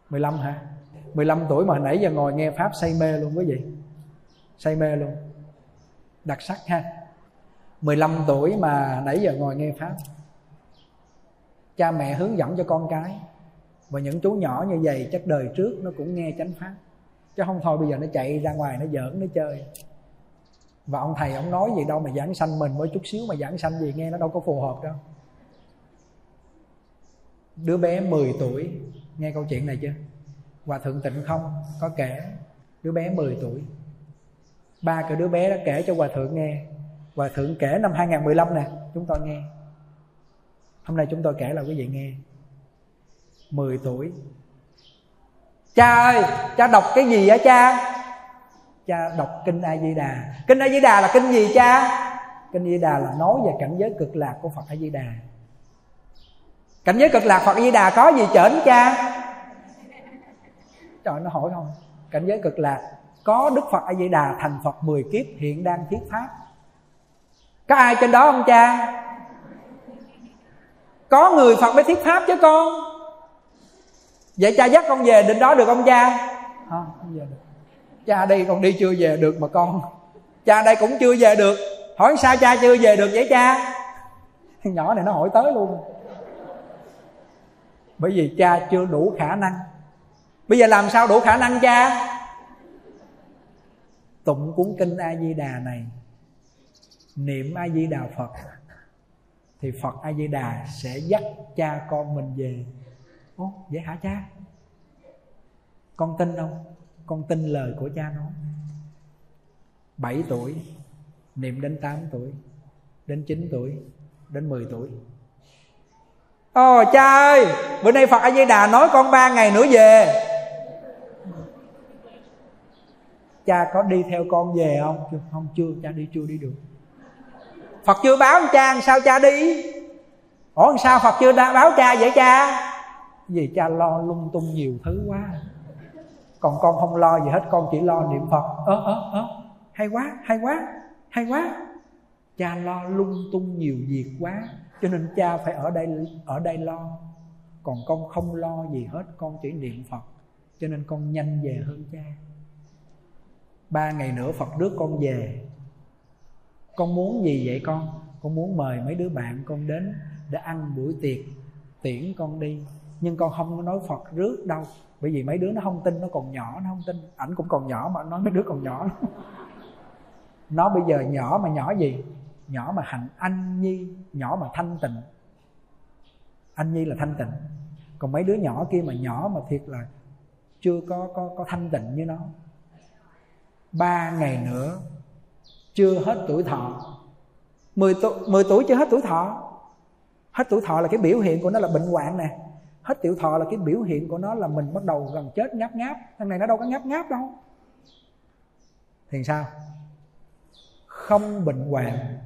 15 hả? 15 tuổi mà nãy giờ ngồi nghe pháp say mê luôn quý vị say mê luôn. Đặc sắc ha. 15 tuổi mà nãy giờ ngồi nghe pháp. Cha mẹ hướng dẫn cho con cái. Và những chú nhỏ như vậy chắc đời trước nó cũng nghe chánh pháp. Chứ không thôi bây giờ nó chạy ra ngoài nó giỡn, nó chơi. Và ông thầy ông nói gì đâu mà giảng sanh mình mới chút xíu mà giảng sanh gì nghe nó đâu có phù hợp đâu. Đứa bé 10 tuổi, nghe câu chuyện này chưa? Hòa thượng tịnh không? Có kể. Đứa bé 10 tuổi ba cái đứa bé đã kể cho hòa thượng nghe. Hòa thượng kể năm 2015 nè, chúng tôi nghe. Hôm nay chúng tôi kể là quý vị nghe. 10 tuổi. Cha ơi, cha đọc cái gì hả cha? Cha đọc kinh a di đà kinh a di đà là kinh gì cha? Kinh a di đà là nói về cảnh giới cực lạc của phật a di đà cảnh giới cực lạc phật a di đà có gì chởn cha? Trời, nó hỏi không? Cảnh giới cực lạc có đức phật a di đà thành phật 10 kiếp hiện đang thuyết pháp. Có ai trên đó không cha? Có người phật mới thuyết pháp chứ con. Vậy cha dắt con về đến đó được không cha? Không không về được. Cha đây con đi chưa về được mà con. Cha đây cũng chưa về được. Hỏi sao cha chưa về được vậy cha? Nhỏ này nó hỏi tới luôn. Bởi vì cha chưa đủ khả năng. Bây giờ làm sao đủ khả năng cha? Tụng cuốn kinh a di đà này, niệm a di đà phật, thì phật a di đà sẽ dắt cha con mình về. Ô vậy hả cha? Con tin không? Con tin lời của cha nói 7 tuổi, niệm đến 8 tuổi, đến 9 tuổi, đến 10 tuổi. Ồ, cha ơi, Bữa nay Phật A Di Đà nói con ba ngày nữa về. Cha có đi theo con về không? Chưa, không chưa cha đi chưa đi được. Phật chưa báo cha sao cha đi? Ủa sao Phật chưa báo cha vậy cha? Vì cha lo lung tung nhiều thứ quá. Còn con không lo gì hết Con chỉ lo niệm Phật. Ơ ơ ơ Hay quá hay quá hay quá. Cha lo lung tung nhiều việc quá Cho nên cha phải ở đây ở đây lo. Còn con không lo gì hết Con chỉ niệm Phật. Cho nên con nhanh về hơn cha Ba ngày nữa Phật rước con về. Con muốn gì vậy con? Con muốn mời mấy đứa bạn con đến Để ăn buổi tiệc Tiễn con đi. Nhưng con không có nói Phật rước đâu Bởi vì mấy đứa nó không tin Nó còn nhỏ nó không tin. Ảnh cũng còn nhỏ mà nói mấy đứa còn nhỏ. Nó bây giờ nhỏ mà nhỏ gì? Nhỏ mà hạnh anh nhi Nhỏ mà thanh tịnh. Anh nhi là thanh tịnh. Còn mấy đứa nhỏ kia mà nhỏ mà thiệt là Chưa có có, có thanh tịnh như nó ba ngày nữa chưa hết tuổi thọ. 10 tuổi, 10 tuổi chưa hết tuổi thọ. Hết tuổi thọ là cái biểu hiện của nó là bệnh hoạn nè. Hết tuổi thọ là cái biểu hiện của nó là mình bắt đầu gần chết ngáp ngáp. Thằng này nó đâu có ngáp ngáp đâu. Thì sao? Không bệnh hoạn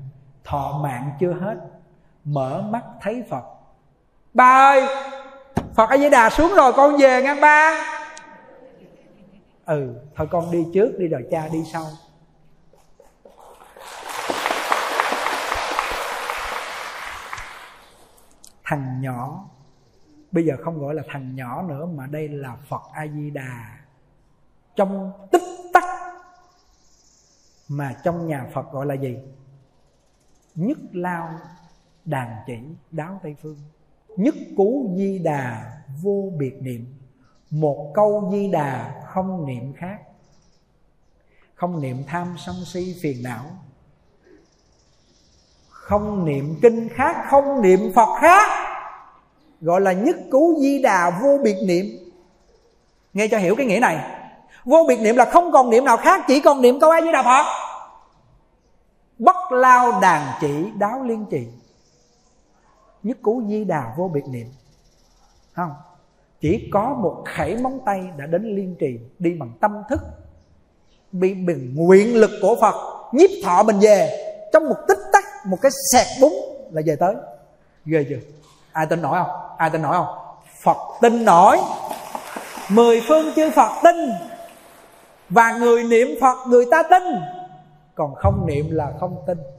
thọ mạng chưa hết. Mở mắt thấy phật. Ba ơi phật a di đà xuống rồi con về ngang ba ừ thôi con đi trước, đi rồi cha, đi sau. Thằng nhỏ, bây giờ không gọi là thằng nhỏ nữa, mà đây là phật a di đà trong tích tắc mà trong nhà phật gọi là gì? Nhất lao đàn chỉ đáo tây phương. Nhất cú di đà vô biệt niệm một câu di đà không niệm khác. Không niệm tham sân si phiền não. Không niệm kinh khác, không niệm phật khác. Gọi là nhất cú di đà vô biệt niệm. Nghe cho hiểu cái nghĩa này. Vô biệt niệm là không còn niệm nào khác, chỉ còn niệm câu a di đà phật. Bất lao đàn chỉ, đáo liên trì. Nhất cú di đà vô biệt niệm. Không? Chỉ có một khẩy móng tay đã đến liên trì, đi bằng tâm thức, bị bằng nguyện lực của phật nhiếp thọ mình về. Trong một tích tắc, một cái sẹt búng là về tới. Ghê chưa? Ai tin nổi không? Ai tin nổi không? Phật tin nổi. Mười phương chư phật tin. Và người niệm phật, người ta tin. Còn không niệm là không tin.